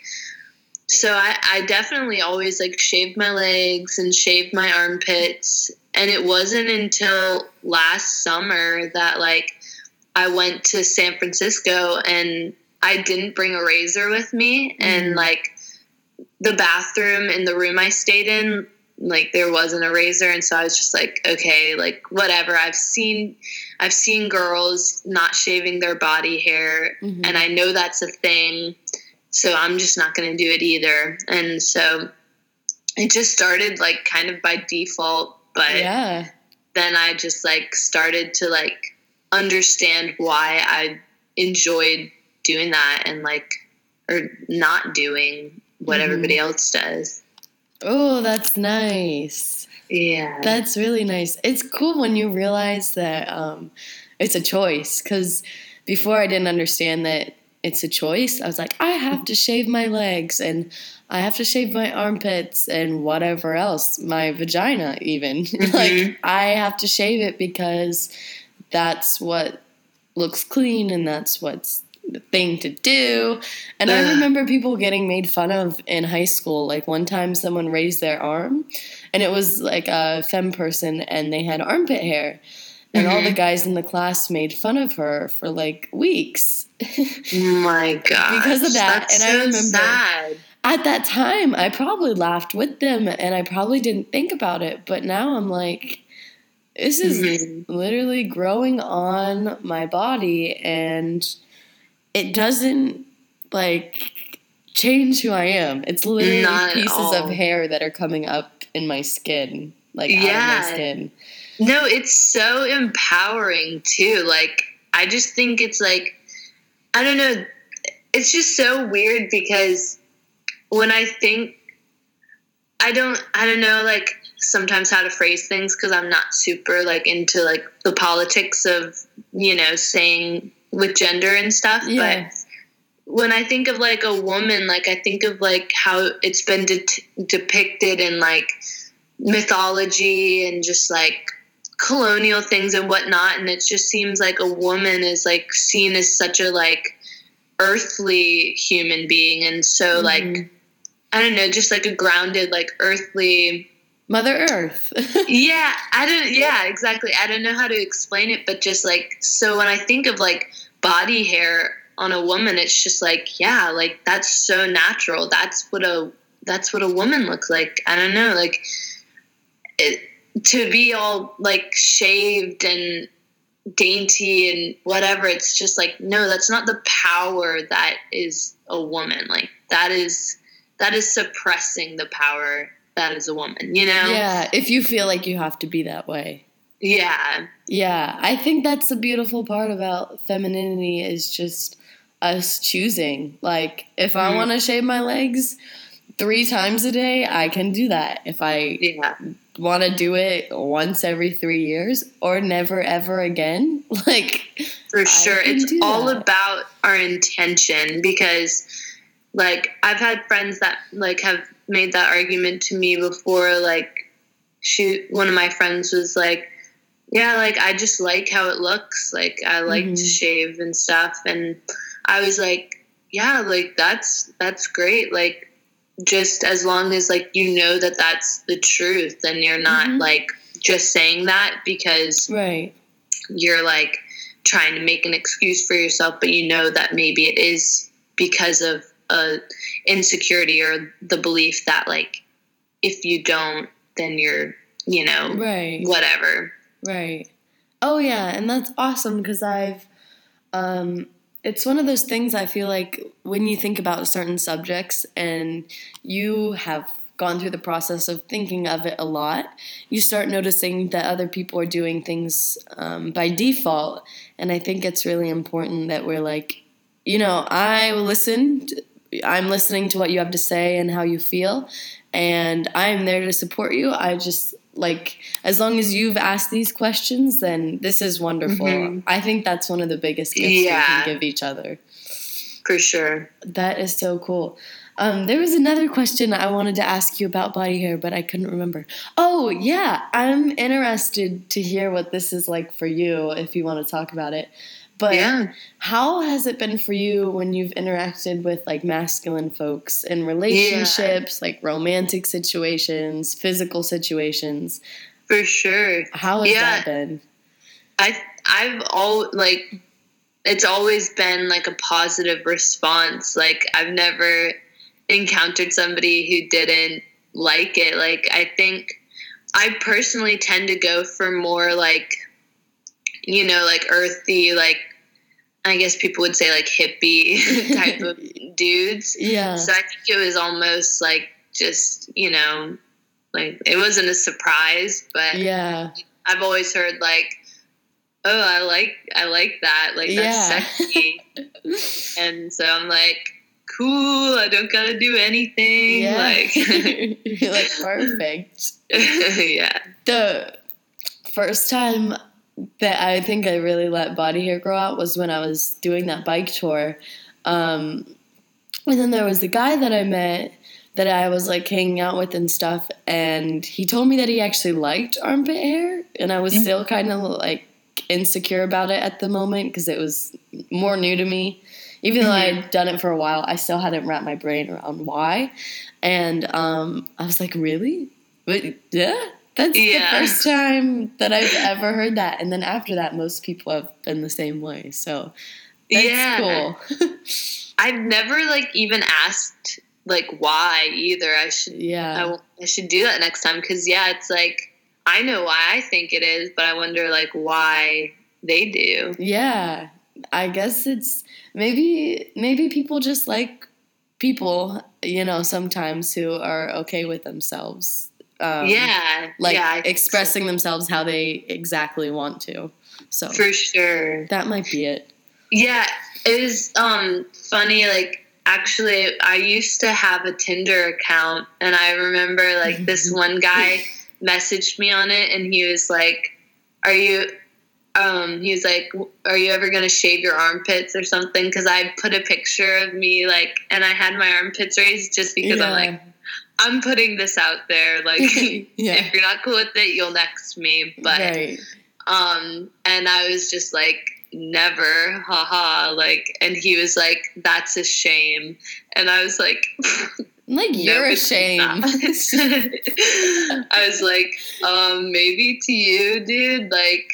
Speaker 2: so I, I definitely always like shaved my legs and shaved my armpits and it wasn't until last summer that like i went to san francisco and i didn't bring a razor with me and
Speaker 1: Mhm.
Speaker 2: like the bathroom in the room i stayed in like there wasn't a razor and so i was just like okay like whatever i've seen i've seen girls not shaving their body hair
Speaker 1: Mhm.
Speaker 2: and I know that's a thing. So I'm just not going to do it either. And so it just started like kind of by default, but
Speaker 1: yeah,
Speaker 2: then I just like started to like understand why I enjoyed doing that and like or not doing what
Speaker 1: Mhm.
Speaker 2: everybody else does.
Speaker 1: Oh, that's nice.
Speaker 2: Yeah.
Speaker 1: That's really nice. It's cool when you realize that um, it's a choice. Because before I didn't understand that it's a choice, I was like, I have to shave my legs and I have to shave my armpits and whatever else, my vagina, even. like,
Speaker 2: Mhm.
Speaker 1: I have to shave it because that's what looks clean and that's what's thing to do. And I remember people getting made fun of in high school. Like one time someone raised their arm and it was like a femme person and they had armpit hair. And all the
Speaker 2: Mhm.
Speaker 1: guys in the class made fun of her for like weeks.
Speaker 2: Oh my god.
Speaker 1: Because of that, and I remember-
Speaker 2: sad.
Speaker 1: At that time, I probably laughed with them and I probably didn't think about it. But now I'm like, this is
Speaker 2: Mhm.
Speaker 1: literally growing on my body and it doesn't like change who I am. It's literally
Speaker 2: Not
Speaker 1: pieces of hair that are coming up in my skin, like out of
Speaker 2: Yeah.
Speaker 1: my skin.
Speaker 2: No, it's so empowering too. Like, I just think it's like, I don't know, it's just so weird because when I think, I don't, I don't know, like sometimes how to phrase things because I'm not super like into like the politics of, you know, saying with gender and stuff.
Speaker 1: Yeah.
Speaker 2: But when I think of like a woman, like I think of like how it's been de- depicted in like mythology and just like colonial things and whatnot, and it just seems like a woman is like seen as such a like earthly human being, and so like
Speaker 1: Mhm.
Speaker 2: I don't know, just like a grounded, like earthly.
Speaker 1: Mother Earth.
Speaker 2: Yeah, I don't. Yeah, exactly. I don't know how to explain it, but just like so, when I think of like body hair on a woman, it's just like yeah, like that's so natural. That's what a that's what a woman looks like. I don't know, like it, to be all like shaved and dainty and whatever. It's just like no, that's not the power that is a woman. Like that is that is suppressing the power that is a woman. You know?
Speaker 1: yeah, if you feel like you have to be that way.
Speaker 2: Yeah.
Speaker 1: Yeah, I think that's the beautiful part about femininity is just us choosing. Like, if I
Speaker 2: Mhm.
Speaker 1: want to shave my legs three times a day, I can do that. If I
Speaker 2: Yeah.
Speaker 1: want to do it once every three years or never ever again, like,
Speaker 2: For sure. It's all
Speaker 1: that.
Speaker 2: about our intention because like I've had friends that like have made that argument to me before like she one of my friends was like yeah like I just like how it looks like I like to
Speaker 1: Mhm.
Speaker 2: shave and stuff and I was like yeah like that's that's great like just as long as like you know that that's the truth and you're not
Speaker 1: Mhm.
Speaker 2: like just saying that because
Speaker 1: right.
Speaker 2: you're like trying to make an excuse for yourself, but you know that maybe it is because of a insecurity or the belief that like if you don't, then you're you know
Speaker 1: Right.
Speaker 2: whatever.
Speaker 1: Right. Oh yeah, and that's awesome because I've um it's one of those things I feel like when you think about certain subjects and you have gone through the process of thinking of it a lot, you start noticing that other people are doing things um, by default. And I think it's really important that we're like, you know, I will listen. I'm listening to what you have to say and how you feel, and I'm there to support you. I just like as long as you've asked these questions, then this is wonderful.
Speaker 2: Mhm.
Speaker 1: I think that's one of the biggest gifts we can give each other.
Speaker 2: For sure.
Speaker 1: That is so cool. Um, there was another question I wanted to ask you about body hair, but I couldn't remember. Oh, yeah. I'm interested to hear what this is like for you if you want to talk about it. But
Speaker 2: yeah.
Speaker 1: how has it been for you when you've interacted with like masculine folks in relationships, like romantic situations, physical situations?
Speaker 2: For sure.
Speaker 1: How has
Speaker 2: Yeah.
Speaker 1: that been?
Speaker 2: I I've all like it's always been like a positive response. Like I've never encountered somebody who didn't like it. Like I think I personally tend to go for more like you know, like earthy, like I guess people would say like hippie type of dudes.
Speaker 1: Yeah.
Speaker 2: So I think it was almost like just, you know, like it wasn't a surprise, but
Speaker 1: Yeah.
Speaker 2: I've always heard like, oh, I like I like that, like that's
Speaker 1: Yeah.
Speaker 2: sexy, and so I'm like, cool. I don't gotta do anything.
Speaker 1: Yeah.
Speaker 2: Like,
Speaker 1: You're like perfect.
Speaker 2: yeah,
Speaker 1: The first time that I think I really let body hair grow out was when I was doing that bike tour. Um, and then there was the guy that I met that I was like hanging out with and stuff, and he told me that he actually liked armpit hair, and I was
Speaker 2: Mhm.
Speaker 1: still kind of like insecure about it at the moment because it was more new to me. Even though I had done it for a while, I still hadn't wrapped my brain around why. And um, I was like, really? But yeah, that's
Speaker 2: Yeah.
Speaker 1: the first time that I've ever heard that. And then after that, most people have been the same way. So that's
Speaker 2: yeah.
Speaker 1: cool.
Speaker 2: I've never like even asked like why either. I should I,
Speaker 1: yeah.
Speaker 2: w- I should do that next time because yeah, it's like I know why I think it is, but I wonder like why they do.
Speaker 1: Yeah. I guess it's maybe maybe people just like people, you know, sometimes who are okay with themselves. Um,
Speaker 2: yeah,
Speaker 1: Like
Speaker 2: yeah, think so.
Speaker 1: expressing themselves how they exactly want to. So
Speaker 2: for sure.
Speaker 1: that might be it.
Speaker 2: Yeah, it was um funny. Like actually, I used to have a Tinder account, and I remember like this one guy messaged me on it, and he was like, "Are you?" um, he was like, "Are you ever gonna shave your armpits or something?" Because I put a picture of me like, and I had my armpits raised just because I'm like, I'm putting this out there. Like,
Speaker 1: Yeah.
Speaker 2: if you're not cool with it, you'll next me. But
Speaker 1: right.
Speaker 2: um, and I was just like, never, haha. Like, and he was like, that's a shame. And I was like,
Speaker 1: Like you're ashamed.
Speaker 2: not." I was like, um, maybe to you, dude. Like,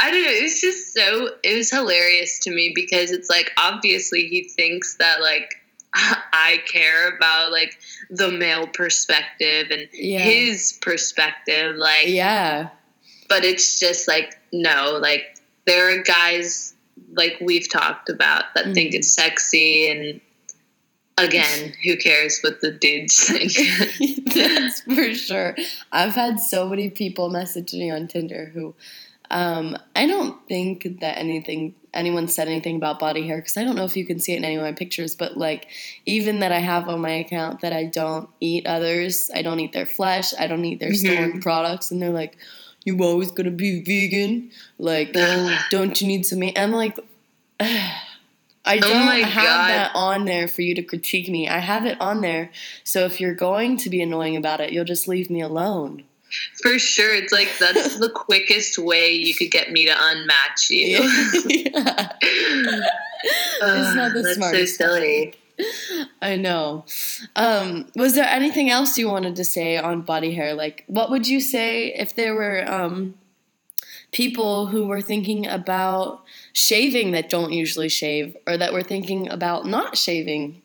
Speaker 2: I don't know. It was just so. It was hilarious to me because it's like obviously he thinks that like I care about like the male perspective and
Speaker 1: yeah.
Speaker 2: his perspective. Like,
Speaker 1: yeah.
Speaker 2: but it's just like no like there are guys like we've talked about that think
Speaker 1: Mhm.
Speaker 2: it's sexy and again who cares what the dudes think
Speaker 1: That's for sure. I've had so many people message me on Tinder who um, I don't think that anything anyone said anything about body hair because I don't know if you can see it in any of my pictures, but like even that I have on my account that I don't eat others, I don't eat their flesh, I don't eat their
Speaker 2: Mhm.
Speaker 1: stolen products, and they're like, "You always gonna be vegan? Like, don't you need some meat?" I'm like. I
Speaker 2: Oh
Speaker 1: don't
Speaker 2: my
Speaker 1: have
Speaker 2: God.
Speaker 1: that on there for you to critique me. I have it on there so if you're going to be annoying about it, you'll just leave me alone.
Speaker 2: For sure it's like that's the quickest way you could get me to unmatch you
Speaker 1: yeah. It's not the
Speaker 2: that's so
Speaker 1: smartest.
Speaker 2: silly
Speaker 1: I know. Um, was there anything else you wanted to say on body hair? Like, what would you say if there were um, people who were thinking about shaving that don't usually shave, or that were thinking about not shaving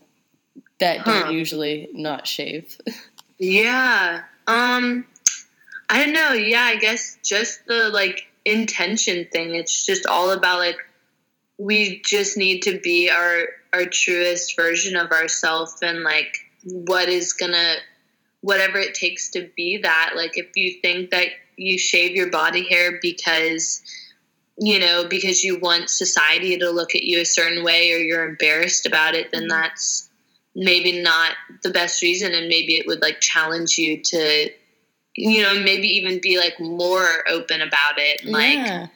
Speaker 1: that
Speaker 2: Huh.
Speaker 1: don't usually not shave?
Speaker 2: Yeah. Um I don't know. Yeah, I guess just the like intention thing. It's just all about like we just need to be our our truest version of ourselves and like what is to whatever it takes to be that. Like if you think that you shave your body hair because you know, because you want society to look at you a certain way or you're embarrassed about it, then mm-hmm. that's maybe not the best reason and maybe it would like challenge you to you know maybe even be like more open about it like
Speaker 1: yeah.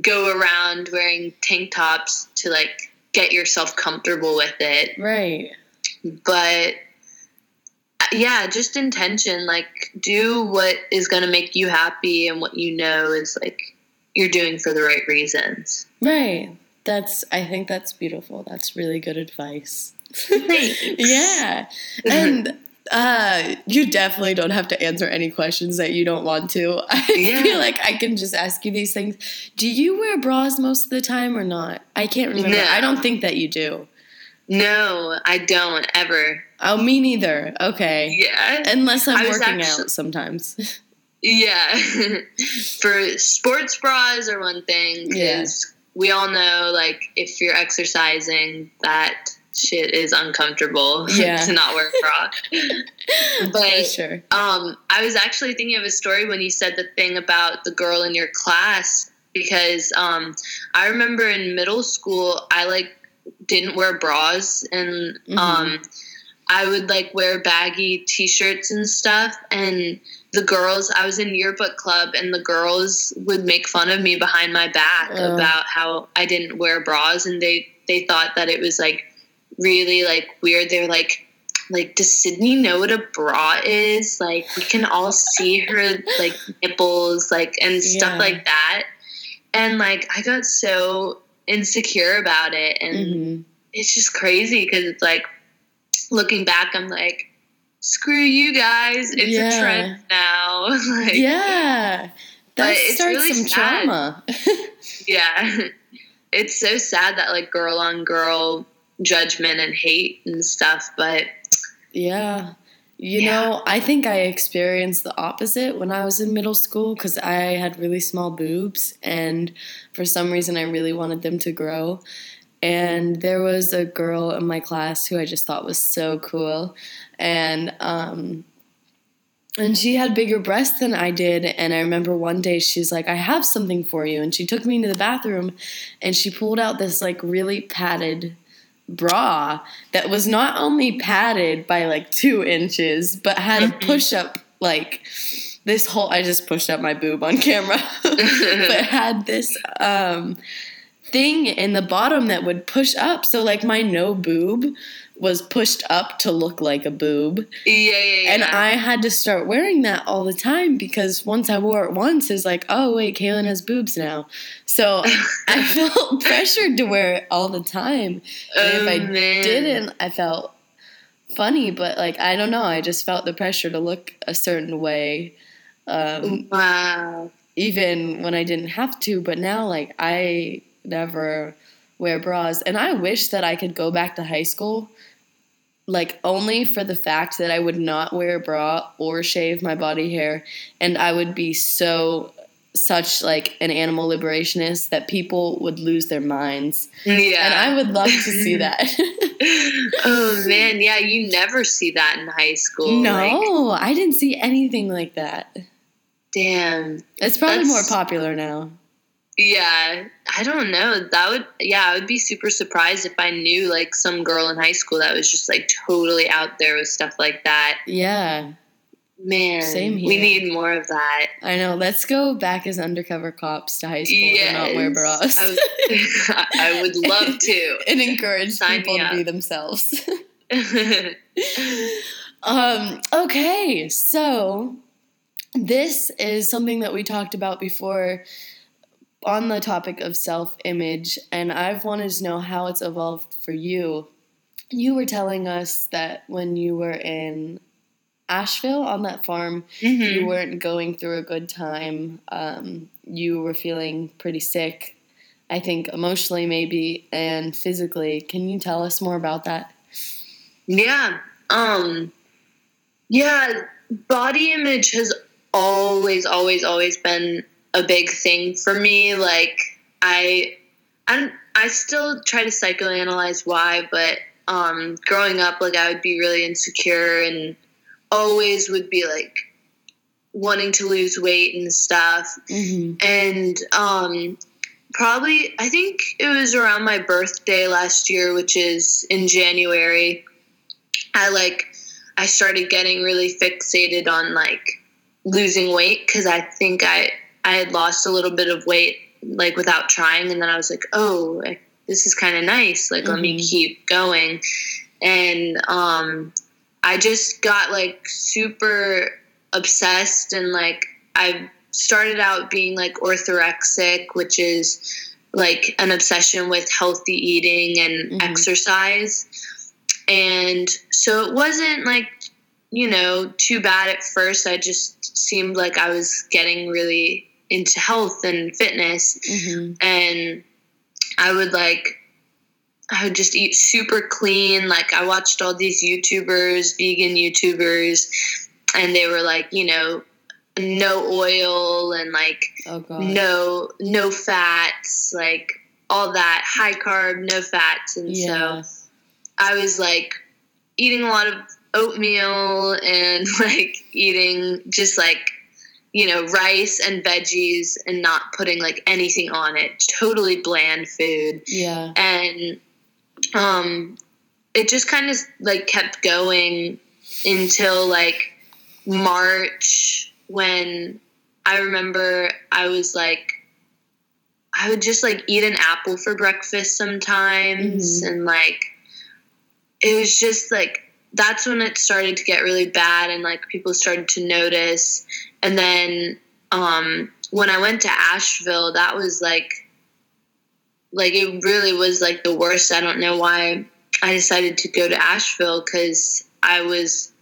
Speaker 2: go around wearing tank tops to like get yourself comfortable with it
Speaker 1: Right.
Speaker 2: but uh, yeah just intention like do what is going to make you happy and what you know is like you're doing for the right reasons
Speaker 1: Right. That's I think that's beautiful. That's really good advice.
Speaker 2: Thanks.
Speaker 1: yeah. And uh you definitely don't have to answer any questions that you don't want to. I
Speaker 2: Yeah.
Speaker 1: feel like I can just ask you these things. Do you wear bras most of the time or not? I can't remember.
Speaker 2: No.
Speaker 1: I don't think that you do.
Speaker 2: no i don't ever
Speaker 1: Oh, me neither. Okay.
Speaker 2: yeah
Speaker 1: Unless I'm working
Speaker 2: actu-
Speaker 1: out sometimes.
Speaker 2: Yeah. For sports bras are one thing because we all know, like, if you're exercising, that shit is uncomfortable
Speaker 1: Yeah.
Speaker 2: to not wear a bra. But
Speaker 1: sure.
Speaker 2: um, I was actually thinking of a story when you said the thing about the girl in your class because um, I remember in middle school, I like didn't wear bras and
Speaker 1: Mhm.
Speaker 2: um, I would like wear baggy t-shirts and stuff and the girls I was in yearbook club and the girls would make fun of me behind my back
Speaker 1: Oh.
Speaker 2: about how I didn't wear bras and they they thought that it was like really like weird they were like like does Sydney know what a bra is like we can all see her like nipples like and stuff
Speaker 1: Yeah.
Speaker 2: like that and like I got so insecure about it and
Speaker 1: Mhm.
Speaker 2: it's just crazy because it's like looking back i'm like screw you guys it's
Speaker 1: Yeah.
Speaker 2: a trend now like
Speaker 1: Yeah. That starts
Speaker 2: really
Speaker 1: some
Speaker 2: sad.
Speaker 1: trauma.
Speaker 2: yeah it's so sad that like girl on girl judgment and hate and stuff but
Speaker 1: Yeah. You
Speaker 2: Yeah.
Speaker 1: know, I think I experienced the opposite when I was in middle school because I had really small boobs, and for some reason, I really wanted them to grow. And there was a girl in my class who I just thought was so cool, and um, and she had bigger breasts than I did. And I remember one day she's like, "I have something for you," and she took me into the bathroom, and she pulled out this like really padded bra that was not only padded by like two inches, but had a
Speaker 2: Mhm.
Speaker 1: push up like this whole I just pushed up my boob on camera, but had this um, thing in the bottom that would push up. So like my no boob was pushed up to look like a boob.
Speaker 2: Yeah, yeah, yeah.
Speaker 1: And I had to start wearing that all the time because once I wore it once, it's like, oh wait, Kaylin has boobs now. So I felt pressured to wear it all the time. And
Speaker 2: Oh,
Speaker 1: if I
Speaker 2: man.
Speaker 1: didn't, I felt funny, but like I don't know, I just felt the pressure to look a certain way. Um,
Speaker 2: Wow.
Speaker 1: even when I didn't have to, but now like I never wear bras and I wish that I could go back to high school like only for the fact that I would not wear a bra or shave my body hair and I would be so such like an animal liberationist that people would lose their minds.
Speaker 2: Yeah.
Speaker 1: And I would love to see that.
Speaker 2: oh man, yeah, you never see that in high school. Like,
Speaker 1: no, I didn't see anything like that.
Speaker 2: damn.
Speaker 1: It's probably more popular now.
Speaker 2: Yeah, I don't know. That would, yeah, I would be super surprised if I knew like some girl in high school that was just like totally out there with stuff like that.
Speaker 1: Yeah.
Speaker 2: Man,
Speaker 1: Same here.
Speaker 2: we need more of that.
Speaker 1: I know. Let's go back as undercover cops to high school and not wear bras.
Speaker 2: I would, I would love to.
Speaker 1: and encourage
Speaker 2: Sign
Speaker 1: people to be themselves. um, okay, so this is something that we talked about before on the topic of self image, and I've wanted to know how it's evolved for you. You were telling us that when you were in Asheville on that farm,
Speaker 2: Mhm.
Speaker 1: you weren't going through a good time. Um, you were feeling pretty sick, I think emotionally, maybe, and physically. Can you tell us more about that?
Speaker 2: Yeah. Um yeah, body image has always always always been a big thing for me. Like I I I still try to psychoanalyze why, but um growing up like I would be really insecure and always would be like wanting to lose weight and stuff
Speaker 1: Mm-hmm.
Speaker 2: and um, probably I think it was around my birthday last year, which is in January. I like I started getting really fixated on like losing weight because I think I I had lost a little bit of weight like without trying, and then I was like, oh, this is kind of nice. Like, let me
Speaker 1: Mhm.
Speaker 2: keep going, and um, I just got like super obsessed and like I started out being like orthorexic, which is like an obsession with healthy eating and
Speaker 1: Mhm.
Speaker 2: exercise. And so it wasn't like, you know, too bad at first. I just seemed like I was getting really into health and fitness
Speaker 1: Mm-hmm.
Speaker 2: and I would like I would just eat super clean. Like I watched all these YouTubers, vegan YouTubers, and they were like, you know, no oil and like
Speaker 1: Oh
Speaker 2: no no fats, like all that high carb, no fats, and
Speaker 1: Yeah.
Speaker 2: so I was like eating a lot of oatmeal and like eating just like you know rice and veggies and not putting like anything on it totally bland food
Speaker 1: Yeah.
Speaker 2: and um it just kind of like kept going until like march when i remember i was like i would just like eat an apple for breakfast sometimes
Speaker 1: Mhm.
Speaker 2: and like it was just like that's when it started to get really bad and like people started to notice. And then um when i went to asheville that was like like it really was like the worst. I don't know why i decided to go to asheville because i was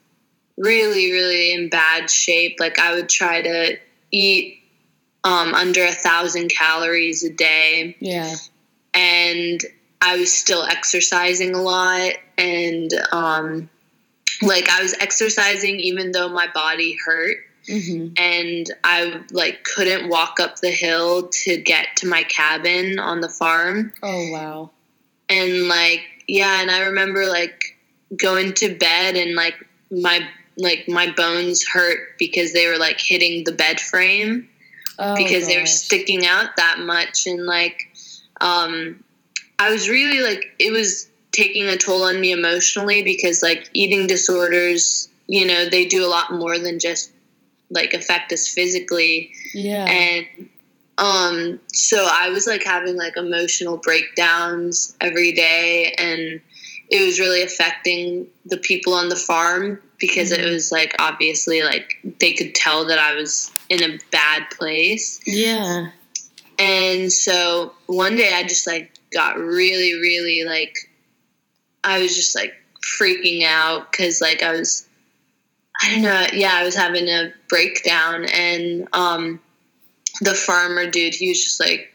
Speaker 2: really really in bad shape. Like i would try to eat um, under a thousand calories a day.
Speaker 1: Yeah.
Speaker 2: and I was still exercising a lot and um like I was exercising even though my body hurt
Speaker 1: Mm-hmm.
Speaker 2: and I like couldn't walk up the hill to get to my cabin on the farm
Speaker 1: Oh wow.
Speaker 2: and like yeah and I remember like going to bed and like my like my bones hurt because they were like hitting the bed frame
Speaker 1: Oh,
Speaker 2: because they were sticking out that much and like um i was really like it was taking a toll on me emotionally because like eating disorders you know they do a lot more than just like affect us physically
Speaker 1: Yeah.
Speaker 2: and um so i was like having like emotional breakdowns every day and it was really affecting the people on the farm because
Speaker 1: Mhm.
Speaker 2: it was like obviously like they could tell that i was in a bad place
Speaker 1: yeah.
Speaker 2: and so one day i just like got really really like i was just like freaking out because like i was i don't know yeah i was having a breakdown and um the farmer dude he was just like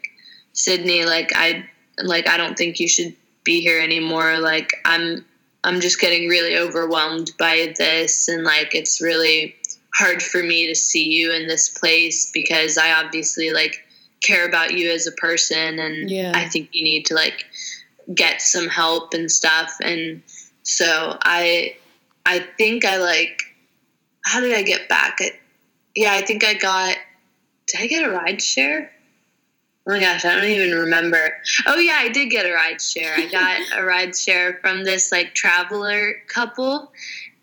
Speaker 2: sydney like i like i don't think you should be here anymore like i'm i'm just getting really overwhelmed by this and like it's really hard for me to see you in this place because i obviously like care about you as a person and
Speaker 1: Yeah.
Speaker 2: i think you need to like get some help and stuff. And so i i think i like how did i get back? I, yeah i think i got did i get a ride share? Oh my gosh i don't even remember. Oh yeah i did get a ride share. I got a ride share from this like traveler couple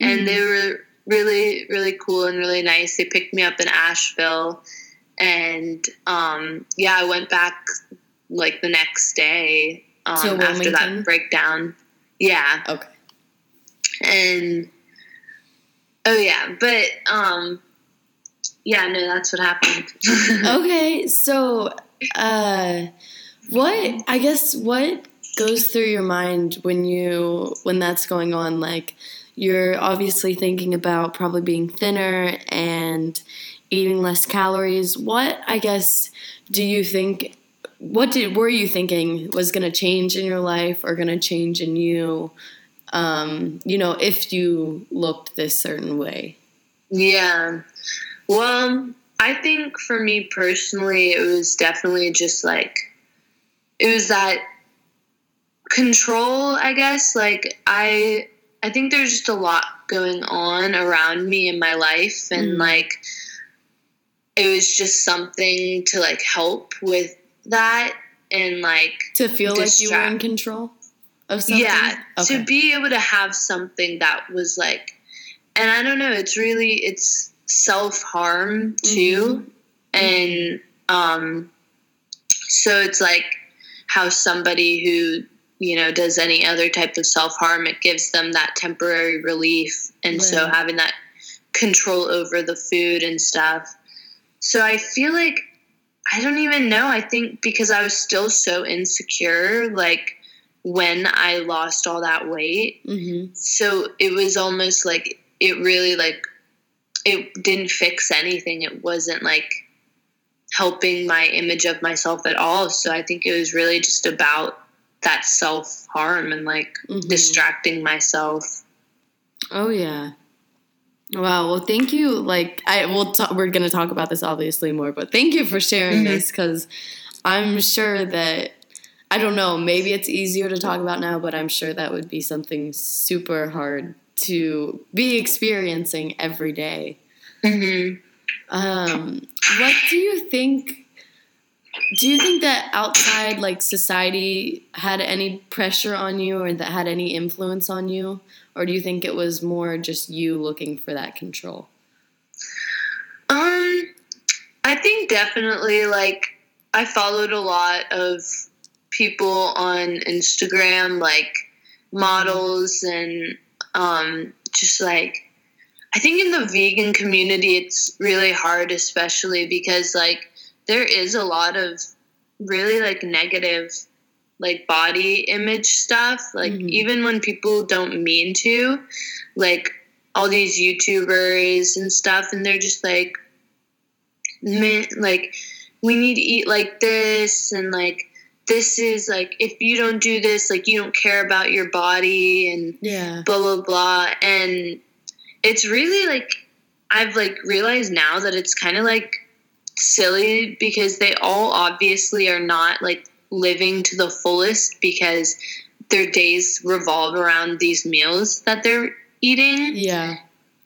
Speaker 2: and
Speaker 1: Mm.
Speaker 2: they were really really cool and really nice. They picked me up in asheville and um, yeah, I went back like the next day um,
Speaker 1: To
Speaker 2: after that breakdown. Yeah,
Speaker 1: Okay.
Speaker 2: and oh yeah, but um, yeah, no, that's what happened.
Speaker 1: Okay. So, uh, what, I guess, what goes through your mind when you, when that's going on? Like, you're obviously thinking about probably being thinner and eating less calories. What, I guess, do you think? What did were you thinking was going to change in your life or going to change in you? Um, you know, if you looked this certain way.
Speaker 2: Yeah. Well, I think for me personally, it was definitely just like, it was that control, I guess. Like, I, I think there's just a lot going on around me in my life. And
Speaker 1: Mhm.
Speaker 2: like, it was just something to like help with that. And like,
Speaker 1: To feel like you were in control of something.
Speaker 2: yeah
Speaker 1: Okay.
Speaker 2: to be able to have something that was like and i don't know it's really it's self-harm too and um so it's like how somebody who you know does any other type of self-harm it gives them that temporary relief and so having that control over the food and stuff so i feel like i don't even know i think because i was still so insecure like when I lost all that weight.
Speaker 1: Mm-hmm.
Speaker 2: So it was almost like it really like it didn't fix anything. It wasn't like helping my image of myself at all. So I think it was really just about that self harm and like
Speaker 1: Mhm.
Speaker 2: distracting myself.
Speaker 1: Oh yeah. Wow. Well, thank you. Like, I will. Ta- we're gonna talk about this obviously more, but thank you for sharing
Speaker 2: Mhm.
Speaker 1: this because I'm sure that I don't know. Maybe it's easier to talk about now, but I'm sure that would be something super hard to be experiencing every day.
Speaker 2: Mm-hmm.
Speaker 1: Um, what do you think? Do you think that outside, like society, had any pressure on you, or that had any influence on you, or do you think it was more just you looking for that control?
Speaker 2: Um, I think definitely like I followed a lot of people on Instagram, like models and um, just like I think in the vegan community it's really hard, especially because like there is a lot of really like negative like body image stuff. Like
Speaker 1: Mhm.
Speaker 2: even when people don't mean to, like all these YouTubers and stuff, and they're just like, man, like we need to eat like this, and like this is like if you don't do this, like you don't care about your body, and
Speaker 1: Yeah.
Speaker 2: blah blah blah, and it's really like I've like realized now that it's kind of like silly because they all obviously are not like living to the fullest because their days revolve around these meals that they're eating.
Speaker 1: Yeah.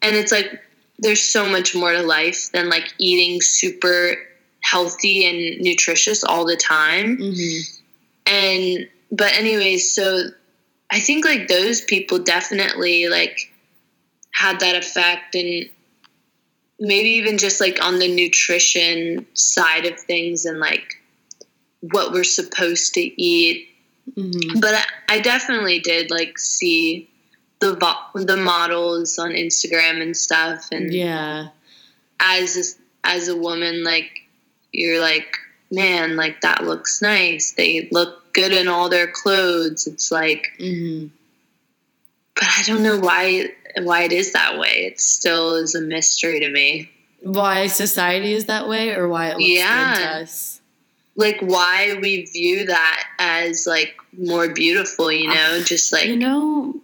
Speaker 2: and it's like there's so much more to life than like eating super healthy and nutritious all the time.
Speaker 1: Hmm
Speaker 2: and but anyways so i think like those people definitely like had that effect and maybe even just like on the nutrition side of things and like what we're supposed to eat.
Speaker 1: Mhm.
Speaker 2: But I, I definitely did like see the vo- the models on Instagram and stuff, and
Speaker 1: Yeah.
Speaker 2: as a, as a woman, like you're like, man, like that looks nice. They look good in all their clothes. It's like,
Speaker 1: hmm
Speaker 2: but I don't know why why it is that way. It still is a mystery to me.
Speaker 1: Why society is that way, or why it looks
Speaker 2: Yeah.
Speaker 1: good to us?
Speaker 2: Like why we view that as like more beautiful, you know? Just like
Speaker 1: you know,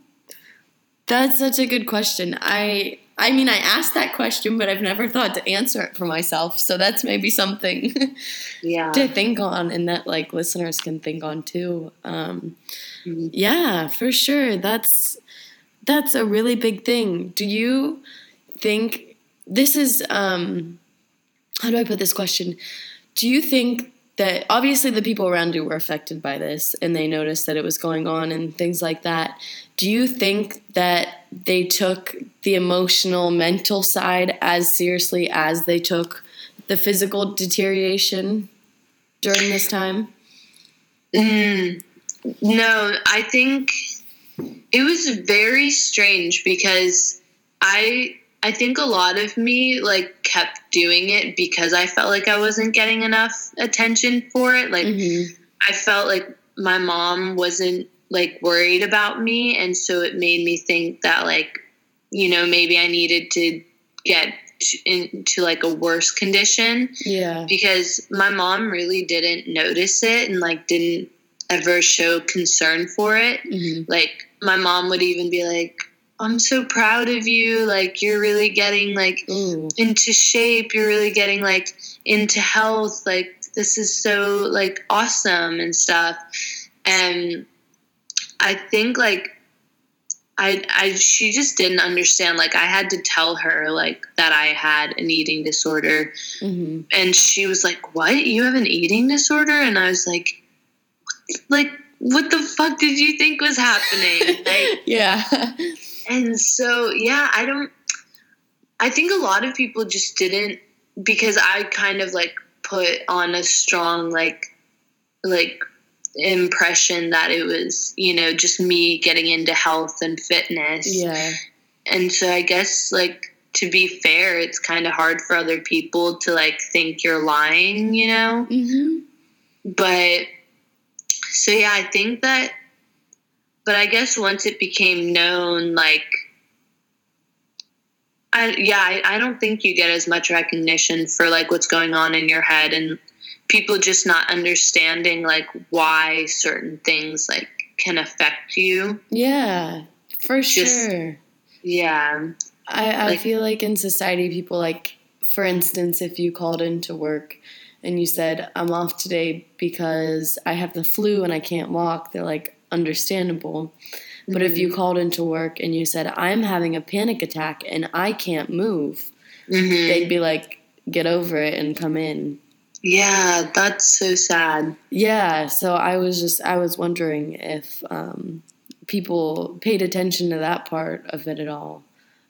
Speaker 1: that's such a good question. I I mean, I asked that question, but I've never thought to answer it for myself. So that's maybe something
Speaker 2: yeah.
Speaker 1: to think on, and that like listeners can think on too. Um,
Speaker 2: Mhm.
Speaker 1: yeah, for sure. That's that's a really big thing. Do you think this is um how do I put this question? Do you think that obviously the people around you were affected by this and they noticed that it was going on and things like that. Do you think that they took the emotional, mental side as seriously as they took the physical deterioration during this time?
Speaker 2: Mm, no, I think it was very strange because I I think a lot of me like kept doing it because I felt like I wasn't getting enough attention for it. Like
Speaker 1: Mhm.
Speaker 2: I felt like my mom wasn't like worried about me and so it made me think that like you know maybe I needed to get into like a worse condition
Speaker 1: Yeah.
Speaker 2: because my mom really didn't notice it and like didn't ever show concern for it.
Speaker 1: Mhm.
Speaker 2: Like my mom would even be like, "I'm so proud of you. Like you're really getting like
Speaker 1: Ooh.
Speaker 2: into shape. You're really getting like into health. Like this is so like awesome and stuff." And I think like I, I she just didn't understand like i had to tell her like that i had an eating disorder
Speaker 1: Mhm.
Speaker 2: and she was like what you have an eating disorder and i was like like what the fuck did you think was happening like,
Speaker 1: Yeah.
Speaker 2: and so yeah i don't i think a lot of people just didn't because i kind of like put on a strong like like impression that it was you know just me getting into health and fitness
Speaker 1: yeah.
Speaker 2: and so i guess like to be fair it's kind of hard for other people to like think you're lying you know
Speaker 1: hmm
Speaker 2: but so yeah i think that but i guess once it became known like I, yeah I, I don't think you get as much recognition for like what's going on in your head and people just not understanding like why certain things like can affect you
Speaker 1: Yeah. For
Speaker 2: Just-
Speaker 1: sure.
Speaker 2: yeah
Speaker 1: I, I
Speaker 2: Like-
Speaker 1: feel like in society, people like, for instance, if you called into work and you said, I'm off today because I have the flu and I can't walk, they're like, understandable. But if you called into work and you said, I'm having a panic attack and I can't move,
Speaker 2: Mhm.
Speaker 1: they'd be like, get over it and come in.
Speaker 2: yeah that's so sad
Speaker 1: Yeah, so I was just, I was wondering if um, people paid attention to that part of it at all.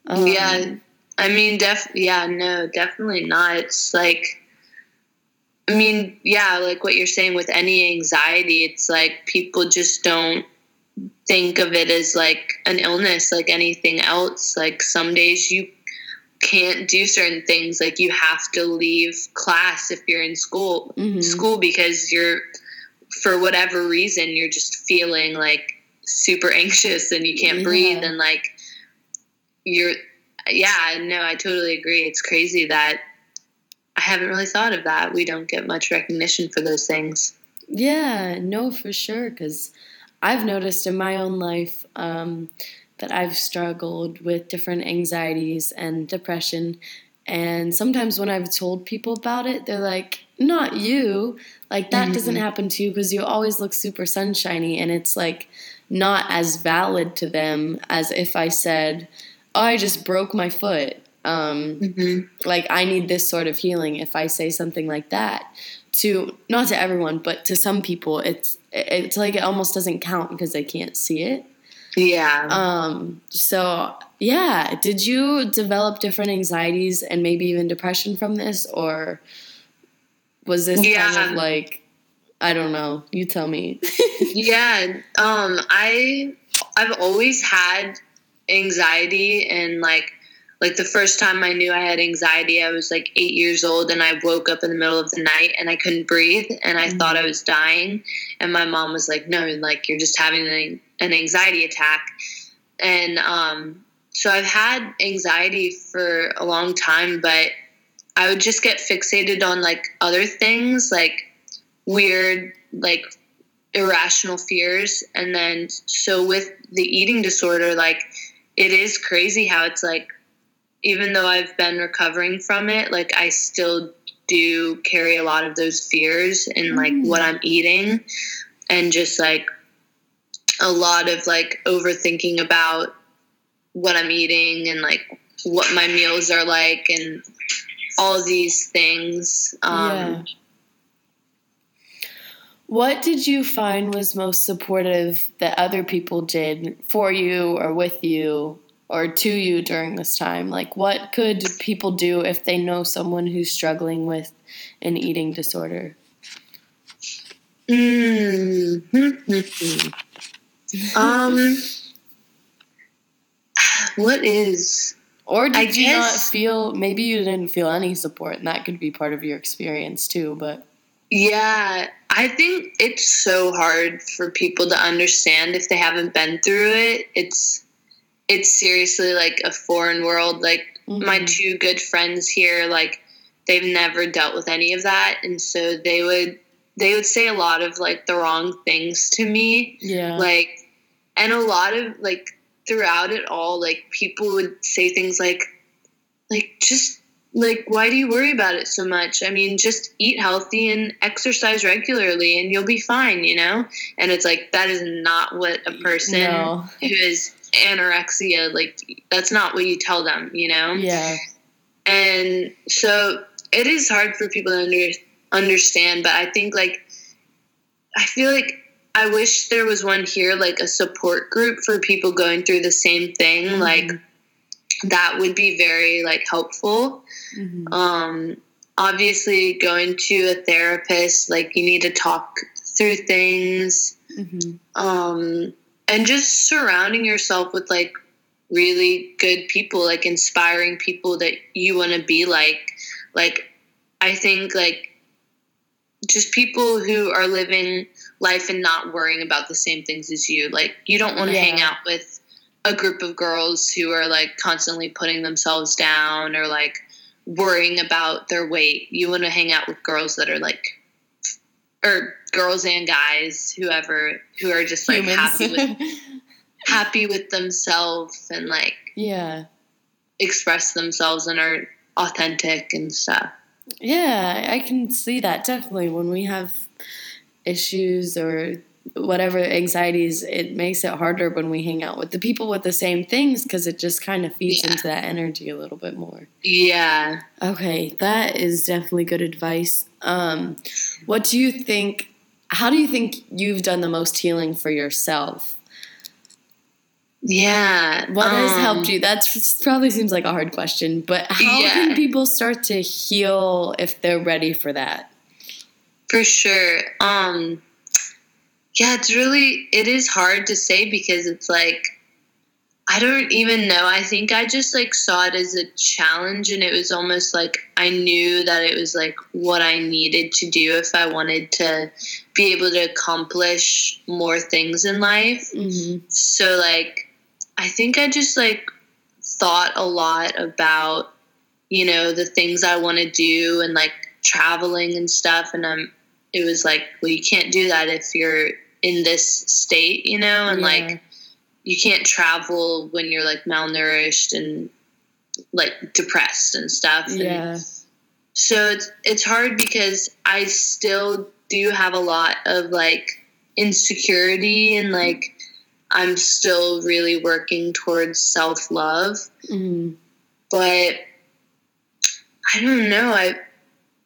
Speaker 1: Um,
Speaker 2: yeah i mean def yeah no definitely not it's like i mean yeah like what you're saying with any anxiety it's like people just don't think of it as like an illness like anything else like some days you can't do certain things like you have to leave class if you're in school
Speaker 1: mhm.
Speaker 2: school because you're for whatever reason you're just feeling like super anxious and you can't
Speaker 1: Yeah.
Speaker 2: breathe and like you're yeah no i totally agree it's crazy that haven't really thought of that we don't get much recognition for those things
Speaker 1: Yeah, no, for sure. Because I've noticed in my own life um, that I've struggled with different anxieties and depression. And sometimes when I've told people about it, they're like, not you. Like, that doesn't
Speaker 2: Mhm.
Speaker 1: happen to you because you always look super sunshiny. And it's like not as valid to them as if I said, oh, I just broke my foot. Um,
Speaker 2: mm-hmm.
Speaker 1: like I need this sort of healing if I say something like that to not to everyone but to some people it's it's like it almost doesn't count because they can't see it
Speaker 2: Yeah.
Speaker 1: Um, so yeah, did you develop different anxieties and maybe even depression from this, or was this kind of like I don't know? You tell me.
Speaker 2: yeah. Um, I I've always had anxiety and like like the first time I knew I had anxiety, I was like eight years old and I woke up in the middle of the night and I couldn't breathe and I
Speaker 1: Mhm.
Speaker 2: thought I was dying. And my mom was like, No, like you're just having an, an anxiety attack. And um, so I've had anxiety for a long time, but I would just get fixated on like other things, like weird, like irrational fears. And then, so with the eating disorder, like it is crazy how it's like, even though I've been recovering from it, like I still do carry a lot of those fears in like
Speaker 1: Mm.
Speaker 2: what I'm eating and just like a lot of like overthinking about what I'm eating and like what my meals are like and all these things. Um,
Speaker 1: yeah. What did you find was most supportive that other people did for you or with you or to you during this time? Like, what could people do if they know someone who's struggling with an eating disorder?
Speaker 2: Mm. um, what is?
Speaker 1: Or did
Speaker 2: I
Speaker 1: you not feel, maybe you didn't feel any support, and that could be part of your experience too, but
Speaker 2: Yeah, I think it's so hard for people to understand if they haven't been through it. It's it's seriously like a foreign world. Like my
Speaker 1: Mhm.
Speaker 2: two good friends here, like they've never dealt with any of that, and so they would they would say a lot of like the wrong things to me.
Speaker 1: yeah.
Speaker 2: like and a lot of like throughout it all like people would say things like like just like why do you worry about it so much i mean just eat healthy and exercise regularly and you'll be fine you know and it's like that is not what a person
Speaker 1: No.
Speaker 2: who is anorexia like that's not what you tell them you know
Speaker 1: Yeah.
Speaker 2: and so it is hard for people to under, understand but i think like i feel like i wish there was one here like a support group for people going through the same thing
Speaker 1: Mhm.
Speaker 2: like that would be very like helpful
Speaker 1: Mhm.
Speaker 2: um obviously going to a therapist like you need to talk through things
Speaker 1: Mhm.
Speaker 2: um, and just surrounding yourself with like really good people like inspiring people that you want to be like like i think like just people who are living life and not worrying about the same things as you like you don't want to
Speaker 1: Yeah.
Speaker 2: hang out with a group of girls who are like constantly putting themselves down or like worrying about their weight you want to hang out with girls that are like or girls and guys whoever who are just like
Speaker 1: Humans.
Speaker 2: happy with happy with themselves and like
Speaker 1: yeah.
Speaker 2: express themselves and are authentic and stuff
Speaker 1: Yeah, I can see that definitely. When we have issues or whatever anxieties, it makes it harder when we hang out with the people with the same things because it just kind of feeds
Speaker 2: Yeah.
Speaker 1: into that energy a little bit more.
Speaker 2: yeah
Speaker 1: Okay, that is definitely good advice. Um, what do you think? How do you think you've done the most healing for yourself?
Speaker 2: yeah
Speaker 1: What has
Speaker 2: um,
Speaker 1: helped you? That probably seems like a hard question, but how
Speaker 2: Yeah.
Speaker 1: can people start to heal if they're ready for that?
Speaker 2: for sure um yeah it's really it is hard to say because it's like i don't even know. I think i just like saw it as a challenge and it was almost like i knew that it was like what i needed to do if i wanted to be able to accomplish more things in life.
Speaker 1: Hmm
Speaker 2: so like i think i just like thought a lot about you know the things i want to do and like traveling and stuff and i'm it was like well you can't do that if you're in this state you know and
Speaker 1: Yeah.
Speaker 2: like you can't travel when you're like malnourished and like depressed and stuff and
Speaker 1: Yeah.
Speaker 2: so it's it's hard because I still do have a lot of like insecurity and like I'm still really working towards self love,
Speaker 1: hmm
Speaker 2: but I don't know. I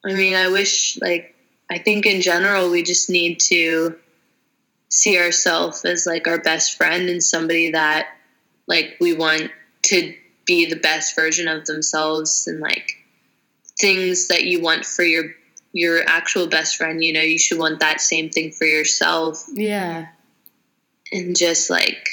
Speaker 2: I mean, I wish like I think in general we just need to see ourselves as like our best friend and somebody that like we want to be the best version of themselves and like things that you want for your your actual best friend. You know you should want that same thing for yourself.
Speaker 1: Yeah.
Speaker 2: and just like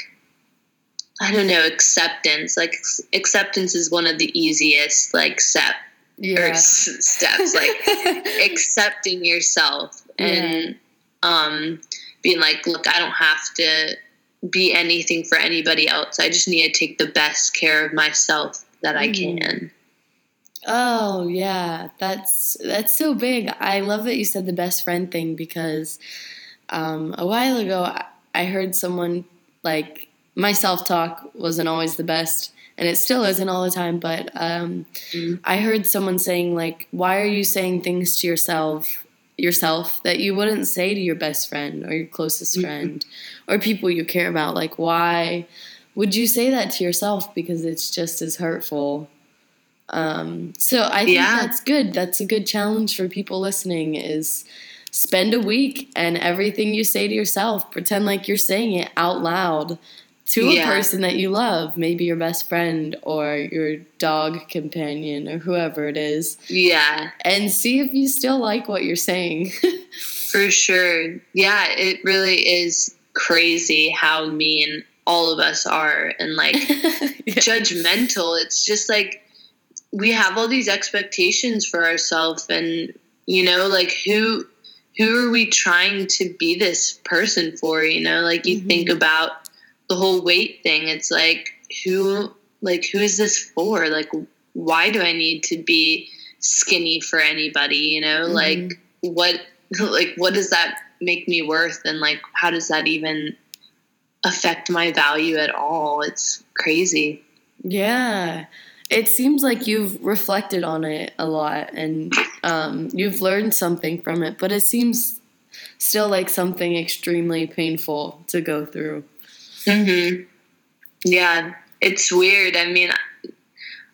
Speaker 2: i don't know acceptance. Like acceptance is one of the easiest like step
Speaker 1: Yeah.
Speaker 2: s- steps like accepting yourself. And um being like look i don't have to be anything for anybody else i just need to take the best care of myself that i
Speaker 1: Mhm.
Speaker 2: can
Speaker 1: Oh yeah, that's that's so big. I love that you said the best friend thing because um, a while ago I- heard someone like my self talk wasn't always the best, and it still isn't all the time. But um,
Speaker 2: Mhm.
Speaker 1: I heard someone saying like, "Why are you saying things to yourself?" Yourself that you wouldn't say to your best friend or your closest
Speaker 2: Mhm.
Speaker 1: friend or people you care about like why would you say that to yourself because it's just as hurtful um, so I think
Speaker 2: Yeah.
Speaker 1: that's good. That's a good challenge for people listening is spend a week and everything you say to yourself, pretend like you're saying it out loud to a person that you love, maybe your best friend or your dog companion or whoever it is,
Speaker 2: yeah
Speaker 1: and see if you still like what you're saying.
Speaker 2: For sure. Yeah, it really is crazy how mean all of us are and like
Speaker 1: Yeah.
Speaker 2: judgmental. It's just like we have all these expectations for ourselves and you know, like who who are we trying to be this person for, you know? Like you
Speaker 1: Mhm.
Speaker 2: think about the whole weight thing. It's like who like who is this for? Like why do I need to be skinny for anybody, you know?
Speaker 1: Mhm.
Speaker 2: Like what like what does that make me worth and like how does that even affect my value at all it's crazy
Speaker 1: Yeah. It seems like you've reflected on it a lot and um, you've learned something from it, but it seems still like something extremely painful to go through.
Speaker 2: Hmm yeah it's weird. I mean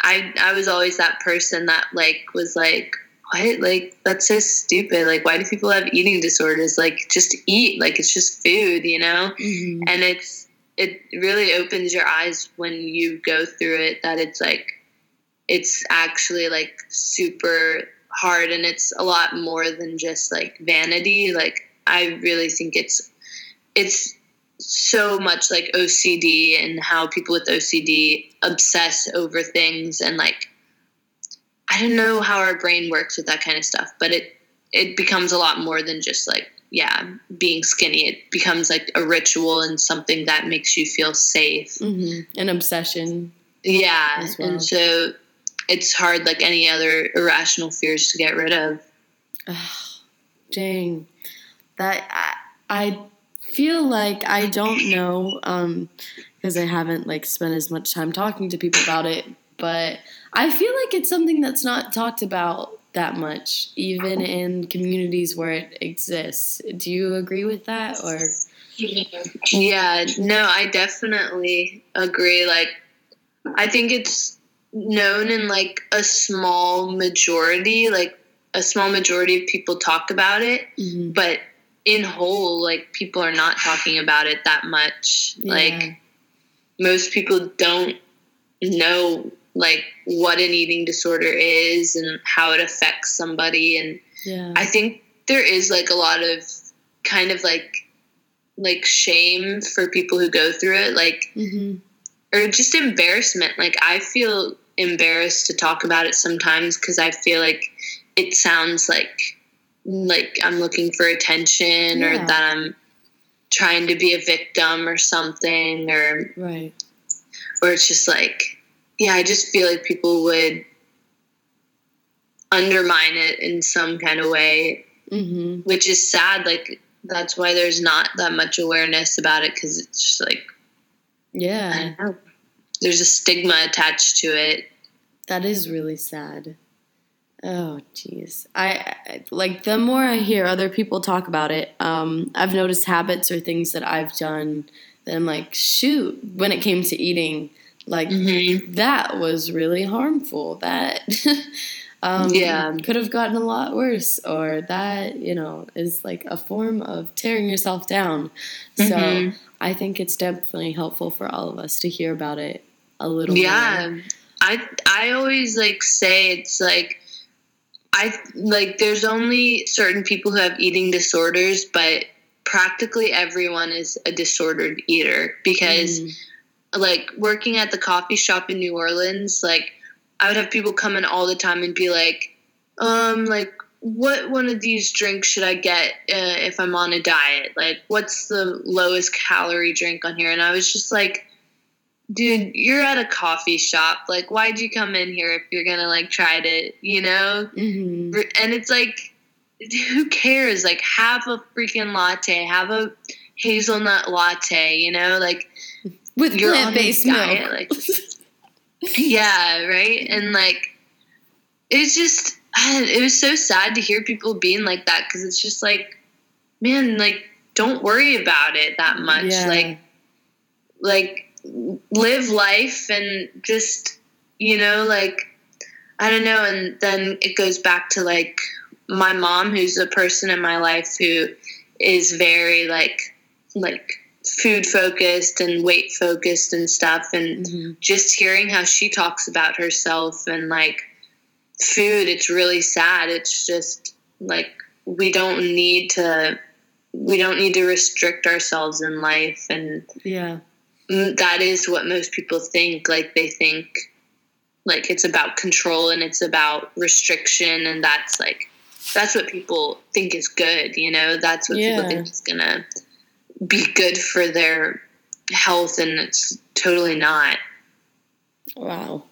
Speaker 2: i i was always that person that like was like what? Like that's so stupid. Like why do people have eating disorders? Like just eat. Like it's just food you know?
Speaker 1: Mm-hmm.
Speaker 2: and it's it really opens your eyes when you go through it that it's like it's actually like super hard and it's a lot more than just like vanity. Like i really think it's it's so much like ocd and how people with ocd obsess over things and like i don't know how our brain works with that kind of stuff but it it becomes a lot more than just like yeah being skinny it becomes like a ritual and something that makes you feel safe
Speaker 1: hmm An obsession.
Speaker 2: yeah
Speaker 1: well.
Speaker 2: and so it's hard like any other irrational fears to get rid of
Speaker 1: dang. That I, I feel like I don't know um because I haven't like spent as much time talking to people about it, but I feel like it's something that's not talked about that much even in communities where it exists. Do you agree with that or
Speaker 2: Yeah, no, I definitely agree. Like, I think it's known in like a small majority, like a small majority of people talk about it,
Speaker 1: Mhm.
Speaker 2: but in whole, like people are not talking about it that much.
Speaker 1: Yeah.
Speaker 2: Like, most people don't know like what an eating disorder is and how it affects somebody and
Speaker 1: yeah.
Speaker 2: I think there is like a lot of kind of like like shame for people who go through it, like
Speaker 1: hmm
Speaker 2: or just embarrassment. Like I feel embarrassed to talk about it sometimes because I feel like it sounds like like I'm looking for attention or that I'm trying to be a victim or something or
Speaker 1: Right.
Speaker 2: or it's just like yeah, I just feel like people would undermine it in some kind of way
Speaker 1: hmm
Speaker 2: which is sad. Like that's why there's not that much awareness about it because it's just like
Speaker 1: Yeah.
Speaker 2: There's a stigma attached to it.
Speaker 1: That is really sad. Oh, jeez. I, I like the more I hear other people talk about it. Um, I've noticed habits or things that I've done that I'm like, shoot. When it came to eating, like
Speaker 2: Mm-hmm.
Speaker 1: that was really harmful. That um,
Speaker 2: Yeah.
Speaker 1: could have gotten a lot worse, or that you know is like a form of tearing yourself down. So
Speaker 2: Mhm.
Speaker 1: I think it's definitely helpful for all of us to hear about it a little.
Speaker 2: yeah
Speaker 1: more.
Speaker 2: i i always like say it's like i like there's only certain people who have eating disorders but practically everyone is a disordered eater because
Speaker 1: Mm.
Speaker 2: like working at the coffee shop in new orleans like i would have people come in all the time and be like um like what one of these drinks should i get uh, if i'm on a diet like what's the lowest calorie drink on here and i was just like dude, you're at a coffee shop. Like, why'd you come in here if you're gonna like try to, you know?
Speaker 1: Mhm.
Speaker 2: And it's like, who cares? Like, have a freaking latte, have a hazelnut latte, you know? Like,
Speaker 1: with plant based milk.
Speaker 2: like- yeah, right. And like, it's just, it was so sad to hear people being like that because it's just like, man, like, don't worry about it that much.
Speaker 1: Yeah.
Speaker 2: Like, like live life and just you know like i don't know and then it goes back to like my mom who's a person in my life who is very like like food focused and weight focused and stuff and
Speaker 1: Mhm.
Speaker 2: just hearing how she talks about herself and like food it's really sad it's just like we don't need to we don't need to restrict ourselves in life and
Speaker 1: yeah.
Speaker 2: That is what most people think like they think like it's about control and it's about restriction and that's like that's what people think is good you know that's what
Speaker 1: Yeah.
Speaker 2: people think is gonna be good for their health and it's totally not
Speaker 1: Wow.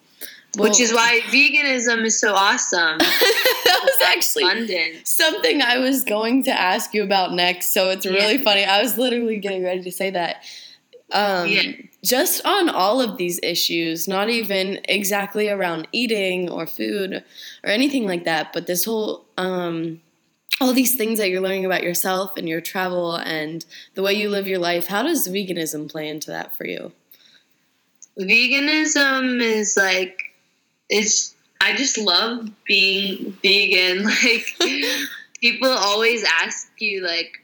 Speaker 2: which is why veganism is so awesome
Speaker 1: that was actually
Speaker 2: abundance
Speaker 1: something I was going to ask you about next. So it's really funny. I was literally getting ready to say that. Um,
Speaker 2: Yeah.
Speaker 1: Just on all of these issues, not even exactly around eating or food or anything like that, but this whole, um, all these things that you're learning about yourself and your travel and the way you live your life. How does veganism play into that for you?
Speaker 2: veganism is like it's i just love being vegan like people always ask you like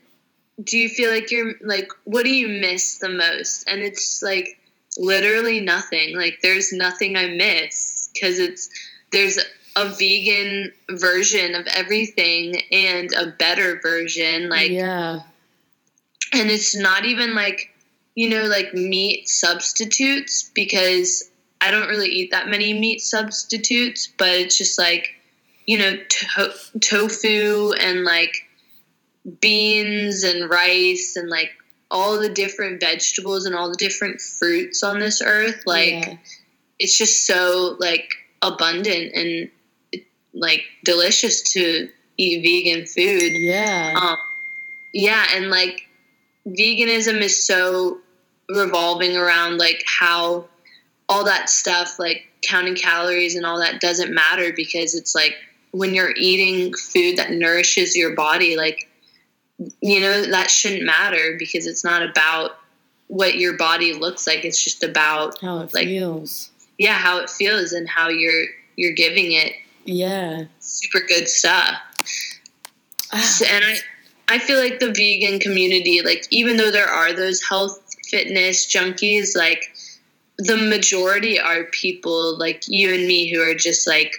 Speaker 2: do you feel like you're like what do you miss the most and it's like literally nothing like there's nothing i miss because it's there's a vegan version of everything and a better version like
Speaker 1: yeah.
Speaker 2: and it's not even like you know like meat substitutes because i don't really eat that many meat substitutes but it's just like you know to- tofu and like beans and rice and like all the different vegetables and all the different fruits on this earth like
Speaker 1: Yeah.
Speaker 2: it's just so like abundant and like delicious to eat vegan food
Speaker 1: Yeah.
Speaker 2: um, yeah, and like veganism is so revolving around like how all that stuff, like counting calories and all that, doesn't matter because it's like when you're eating food that nourishes your body, like you know that shouldn't matter because it's not about what your body looks like. It's just about
Speaker 1: How it
Speaker 2: like-
Speaker 1: feels.
Speaker 2: yeah how it feels and how you're you're giving it
Speaker 1: Yeah.
Speaker 2: super good stuff.
Speaker 1: Ah,
Speaker 2: So- and I, I feel like the vegan community, like even though there are those health fitness junkies, like the majority are people like you and me who are just like,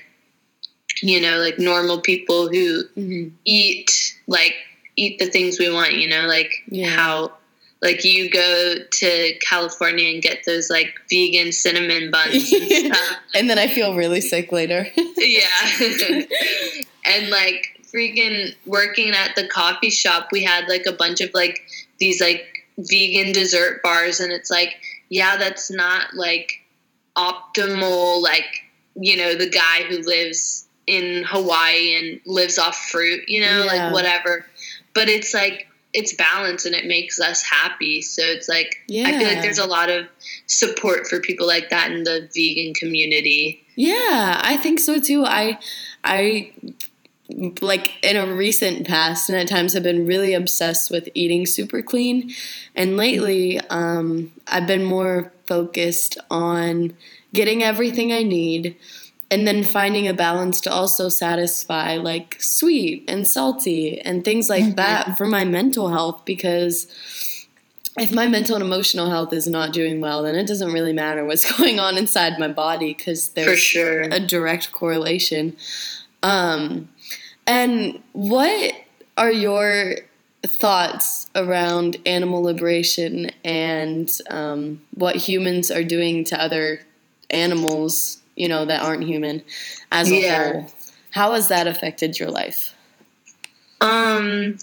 Speaker 2: you know, like normal people who
Speaker 1: mhm.
Speaker 2: eat like eat the things we want. You know, like
Speaker 1: Yeah.
Speaker 2: how. Like you go to California and get those like vegan cinnamon buns and stuff.
Speaker 1: and then I feel really sick later.
Speaker 2: Yeah. and like freaking working at the coffee shop, we had like a bunch of like these like vegan dessert bars and it's like, yeah, that's not like optimal like, you know, the guy who lives in Hawaii and lives off fruit, you know,
Speaker 1: Yeah.
Speaker 2: like whatever. But it's like it's balanced and it makes us happy. So it's like I feel like there's a lot of support for people like that in the vegan community.
Speaker 1: Yeah, I think so too. I I like in a recent past and at times have been really obsessed with eating super clean and lately um I've been more focused on getting everything I need and then finding a balance to also satisfy like sweet and salty and things like
Speaker 2: Mhm.
Speaker 1: that for my mental health because if my mental and emotional health is not doing well then it doesn't really matter what's going on inside my body because there's
Speaker 2: sure.
Speaker 1: a direct correlation um, and what are your thoughts around animal liberation and um, what humans are doing to other animals, you know, that aren't human as a
Speaker 2: Yeah.
Speaker 1: whole? How has that affected your life?
Speaker 2: Um,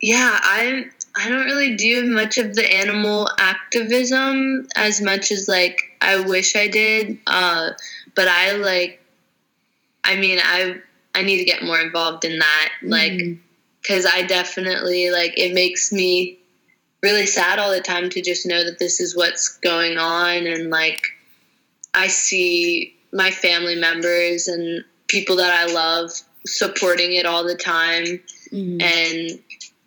Speaker 2: yeah, I I don't really do much of the animal activism as much as like I wish I did. Uh, but I like, I mean, I I need to get more involved in that, like,
Speaker 1: Mhm.
Speaker 2: because I definitely like it makes me really sad all the time to just know that this is what's going on and like I see my family members and people that I love supporting it all the time
Speaker 1: Mhm.
Speaker 2: and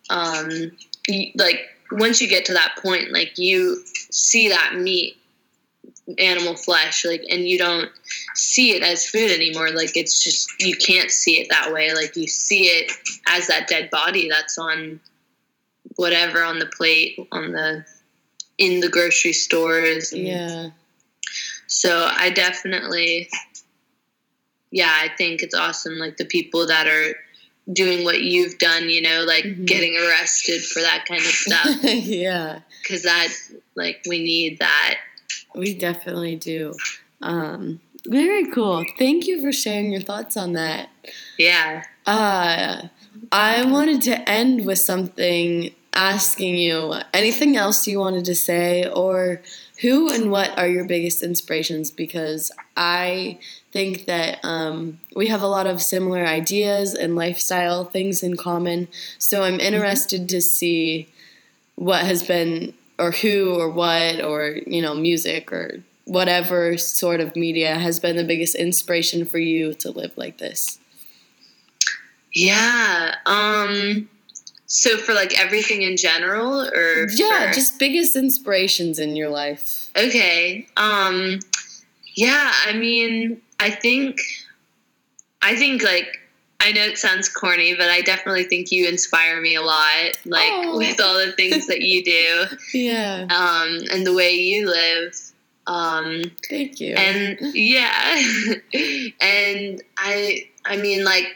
Speaker 2: um like once you get to that point like you see that meat animal flesh like and you don't see it as food anymore like it's just you can't see it that way like you see it as that dead body that's on whatever on the plate on the in the grocery stores
Speaker 1: yeah.
Speaker 2: So I definitely, yeah, I think it's awesome. Like the people that are doing what you've done, you know, like
Speaker 1: Mhm.
Speaker 2: getting arrested for that kind of stuff.
Speaker 1: yeah.
Speaker 2: Because that, like, we need that.
Speaker 1: We definitely do. Um, very cool. Thank you for sharing your thoughts on that.
Speaker 2: Yeah.
Speaker 1: Uh, I wanted to end with something asking you anything else you wanted to say, or who and what are your biggest inspirations? Because I think that um, we have a lot of similar ideas and lifestyle things in common. So I'm interested to see what has been, or who, or what, or, you know, music, or whatever sort of media has been the biggest inspiration for you to live like this.
Speaker 2: Yeah. Um, so for like everything in general or
Speaker 1: Yeah,
Speaker 2: for-
Speaker 1: just biggest inspirations in your life.
Speaker 2: Okay. Um yeah, I mean, I think I think like I know it sounds corny, but I definitely think you inspire me a lot like
Speaker 1: Oh.
Speaker 2: with all the things that you do
Speaker 1: Yeah,
Speaker 2: um and the way you live. Um
Speaker 1: thank you.
Speaker 2: and yeah. and I I mean like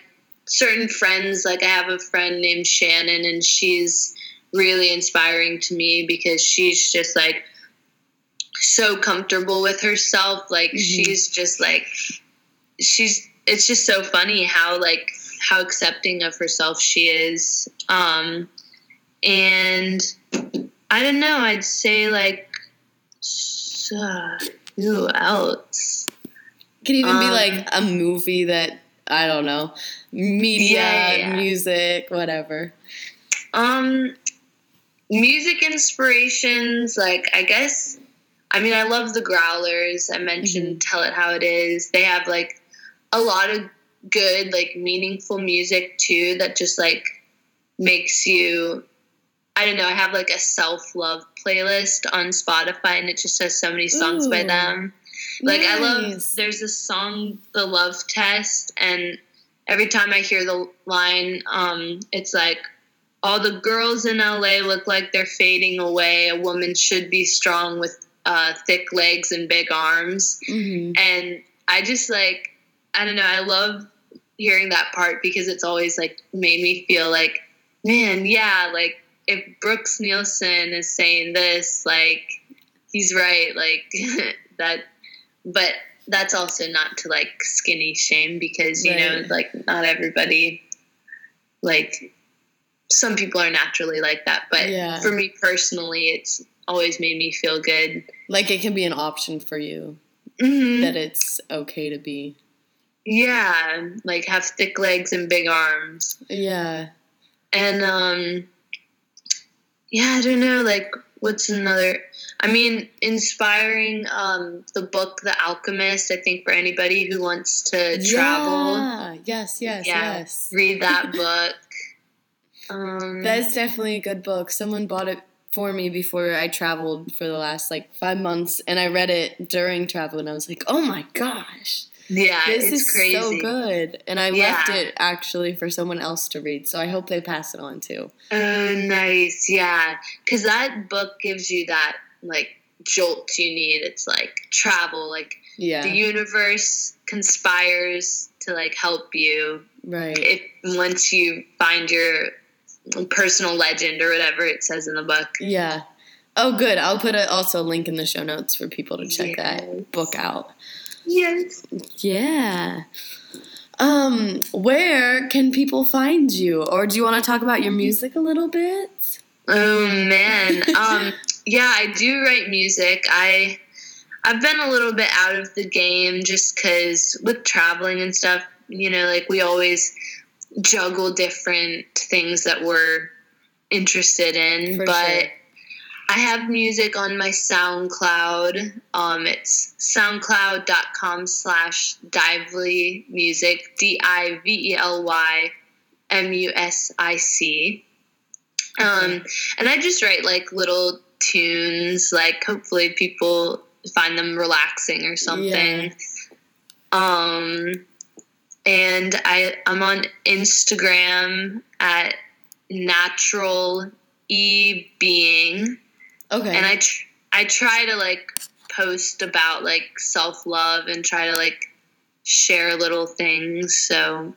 Speaker 2: certain friends like I have a friend named Shannon and she's really inspiring to me because she's just like so comfortable with herself. Like
Speaker 1: Mhm.
Speaker 2: she's just like she's it's just so funny how like how accepting of herself she is. Um and i don't know i'd say like s- uh, who else?
Speaker 1: Could even be
Speaker 2: um,
Speaker 1: like a movie that I don't know, media,
Speaker 2: Yeah, yeah,
Speaker 1: music, whatever.
Speaker 2: Um, music inspirations, like I guess. I mean, I love the Growlers. I mentioned "Tell It How It Is." They have like a lot of good, like meaningful music too. That just like makes you. I don't know. I have like a self love playlist on Spotify, and it just has so many songs by them. Like I love there's a song The Love Test and every time I hear the line um it's like all the girls in LA look like they're fading away. A woman should be strong with uh, thick legs and big arms.
Speaker 1: Mhm.
Speaker 2: And I just like I don't know, I love hearing that part because it's always like made me feel like man, yeah, like if Brooks Nielsen is saying this, like he's right, like that but that's also not to like skinny shame because you know like not everybody like some people are naturally like that but
Speaker 1: Yeah.
Speaker 2: for me personally it's always made me feel good
Speaker 1: Like it can be an option for you
Speaker 2: Mhm.
Speaker 1: that it's okay to be.
Speaker 2: yeah like have thick legs and big arms
Speaker 1: Yeah.
Speaker 2: and um yeah i don't know like what's another i mean inspiring um the book the alchemist i think for anybody who wants to travel
Speaker 1: Yeah. Yes, yes,
Speaker 2: Yeah.
Speaker 1: yes.
Speaker 2: read that book um
Speaker 1: That's definitely a good book. Someone bought it for me before I traveled for the last like five months, and I read it during travel, and I was like, "Oh my gosh,
Speaker 2: Yeah,
Speaker 1: this
Speaker 2: it's
Speaker 1: is
Speaker 2: crazy.
Speaker 1: so good. And I
Speaker 2: Yeah.
Speaker 1: left it actually for someone else to read, so I hope they pass it on too.
Speaker 2: Oh, nice. Yeah. Because that book gives you that, like, jolt you need. It's like travel, like,
Speaker 1: Yeah.
Speaker 2: the universe conspires to, like, help you
Speaker 1: right.
Speaker 2: if once you find your personal legend or whatever it says in the book.
Speaker 1: Yeah. Oh, good. I'll put a, also a link in the show notes for people to check
Speaker 2: Yes.
Speaker 1: that book out.
Speaker 2: Yes.
Speaker 1: Yeah. Um, where can people find you? Or do you want to talk about your music a little bit?
Speaker 2: Oh man. um yeah, I do write music. I I've been a little bit out of the game just cuz with traveling and stuff, you know, like we always juggle different things that we're interested in,
Speaker 1: For
Speaker 2: but
Speaker 1: sure.
Speaker 2: I have music on my SoundCloud. Um, it's soundcloud.com slash Dively Music, D I V E L Y M U S I C. Um, and I just write like little tunes, like hopefully people find them relaxing or something. Yeah. Um, and I I'm on Instagram at natural e being,
Speaker 1: Okay.
Speaker 2: and I tr- I try to like post about like self love and try to like share little things. So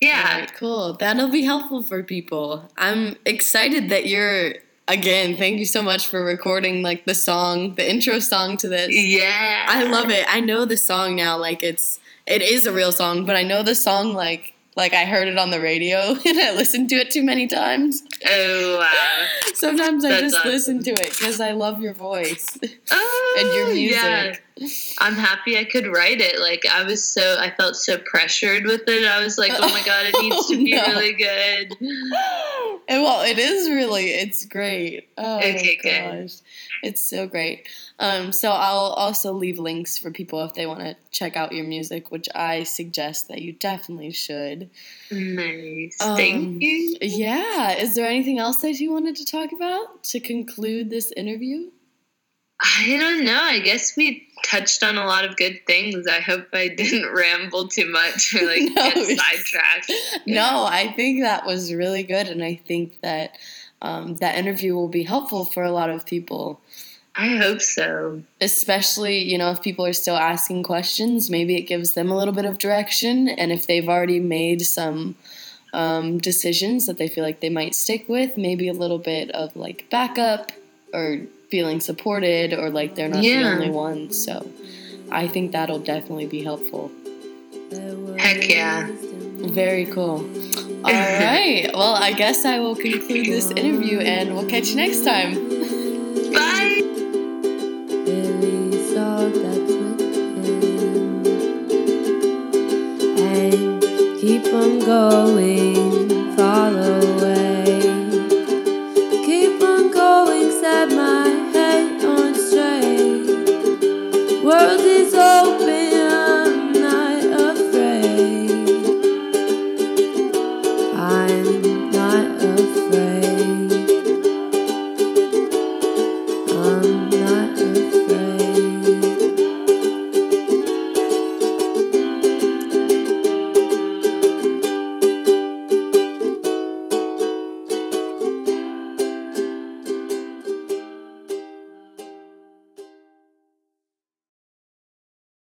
Speaker 2: yeah,
Speaker 1: Alright, cool. That'll be helpful for people. I'm excited that you're again, thank you so much for recording like the song, the intro song to this.
Speaker 2: yeah,
Speaker 1: I love it. I know the song now like it's it is a real song, but I know the song like like I heard it on the radio and I listened to it too many times.
Speaker 2: Oh wow.
Speaker 1: Sometimes I just
Speaker 2: awesome.
Speaker 1: listen to it because I love your voice
Speaker 2: Oh,
Speaker 1: and your
Speaker 2: yeah.
Speaker 1: music.
Speaker 2: I'm happy I could write it. Like I was so I felt so pressured with it. I was like, oh my god, it oh, needs to be
Speaker 1: Oh, no.
Speaker 2: really good.
Speaker 1: And well, it is really, it's great. Oh
Speaker 2: Okay,
Speaker 1: my
Speaker 2: good.
Speaker 1: It's so great. Um, so I'll also leave links for people if they want to check out your music, which I suggest that you definitely should.
Speaker 2: Nice.
Speaker 1: Um,
Speaker 2: Thank you.
Speaker 1: Yeah. Is there anything else that you wanted to talk about to conclude this interview?
Speaker 2: I don't know. I guess we touched on a lot of good things. I hope I didn't ramble too much or like
Speaker 1: No.
Speaker 2: get sidetracked.
Speaker 1: No, I think that was really good, and I think that um, that interview will be helpful for a lot of people.
Speaker 2: I hope so.
Speaker 1: especially you know if people are still asking questions maybe it gives them a little bit of direction. And if they've already made some um, decisions that they feel like they might stick with maybe a little bit of like backup or feeling supported or like they're not the only one. So i think that'll definitely be helpful.
Speaker 2: Heck yeah.
Speaker 1: very cool. All right well i guess i will conclude this interview and we'll catch you next time.
Speaker 2: Bye
Speaker 3: that's within. And keep on going keep on going set my head on straight. World is open.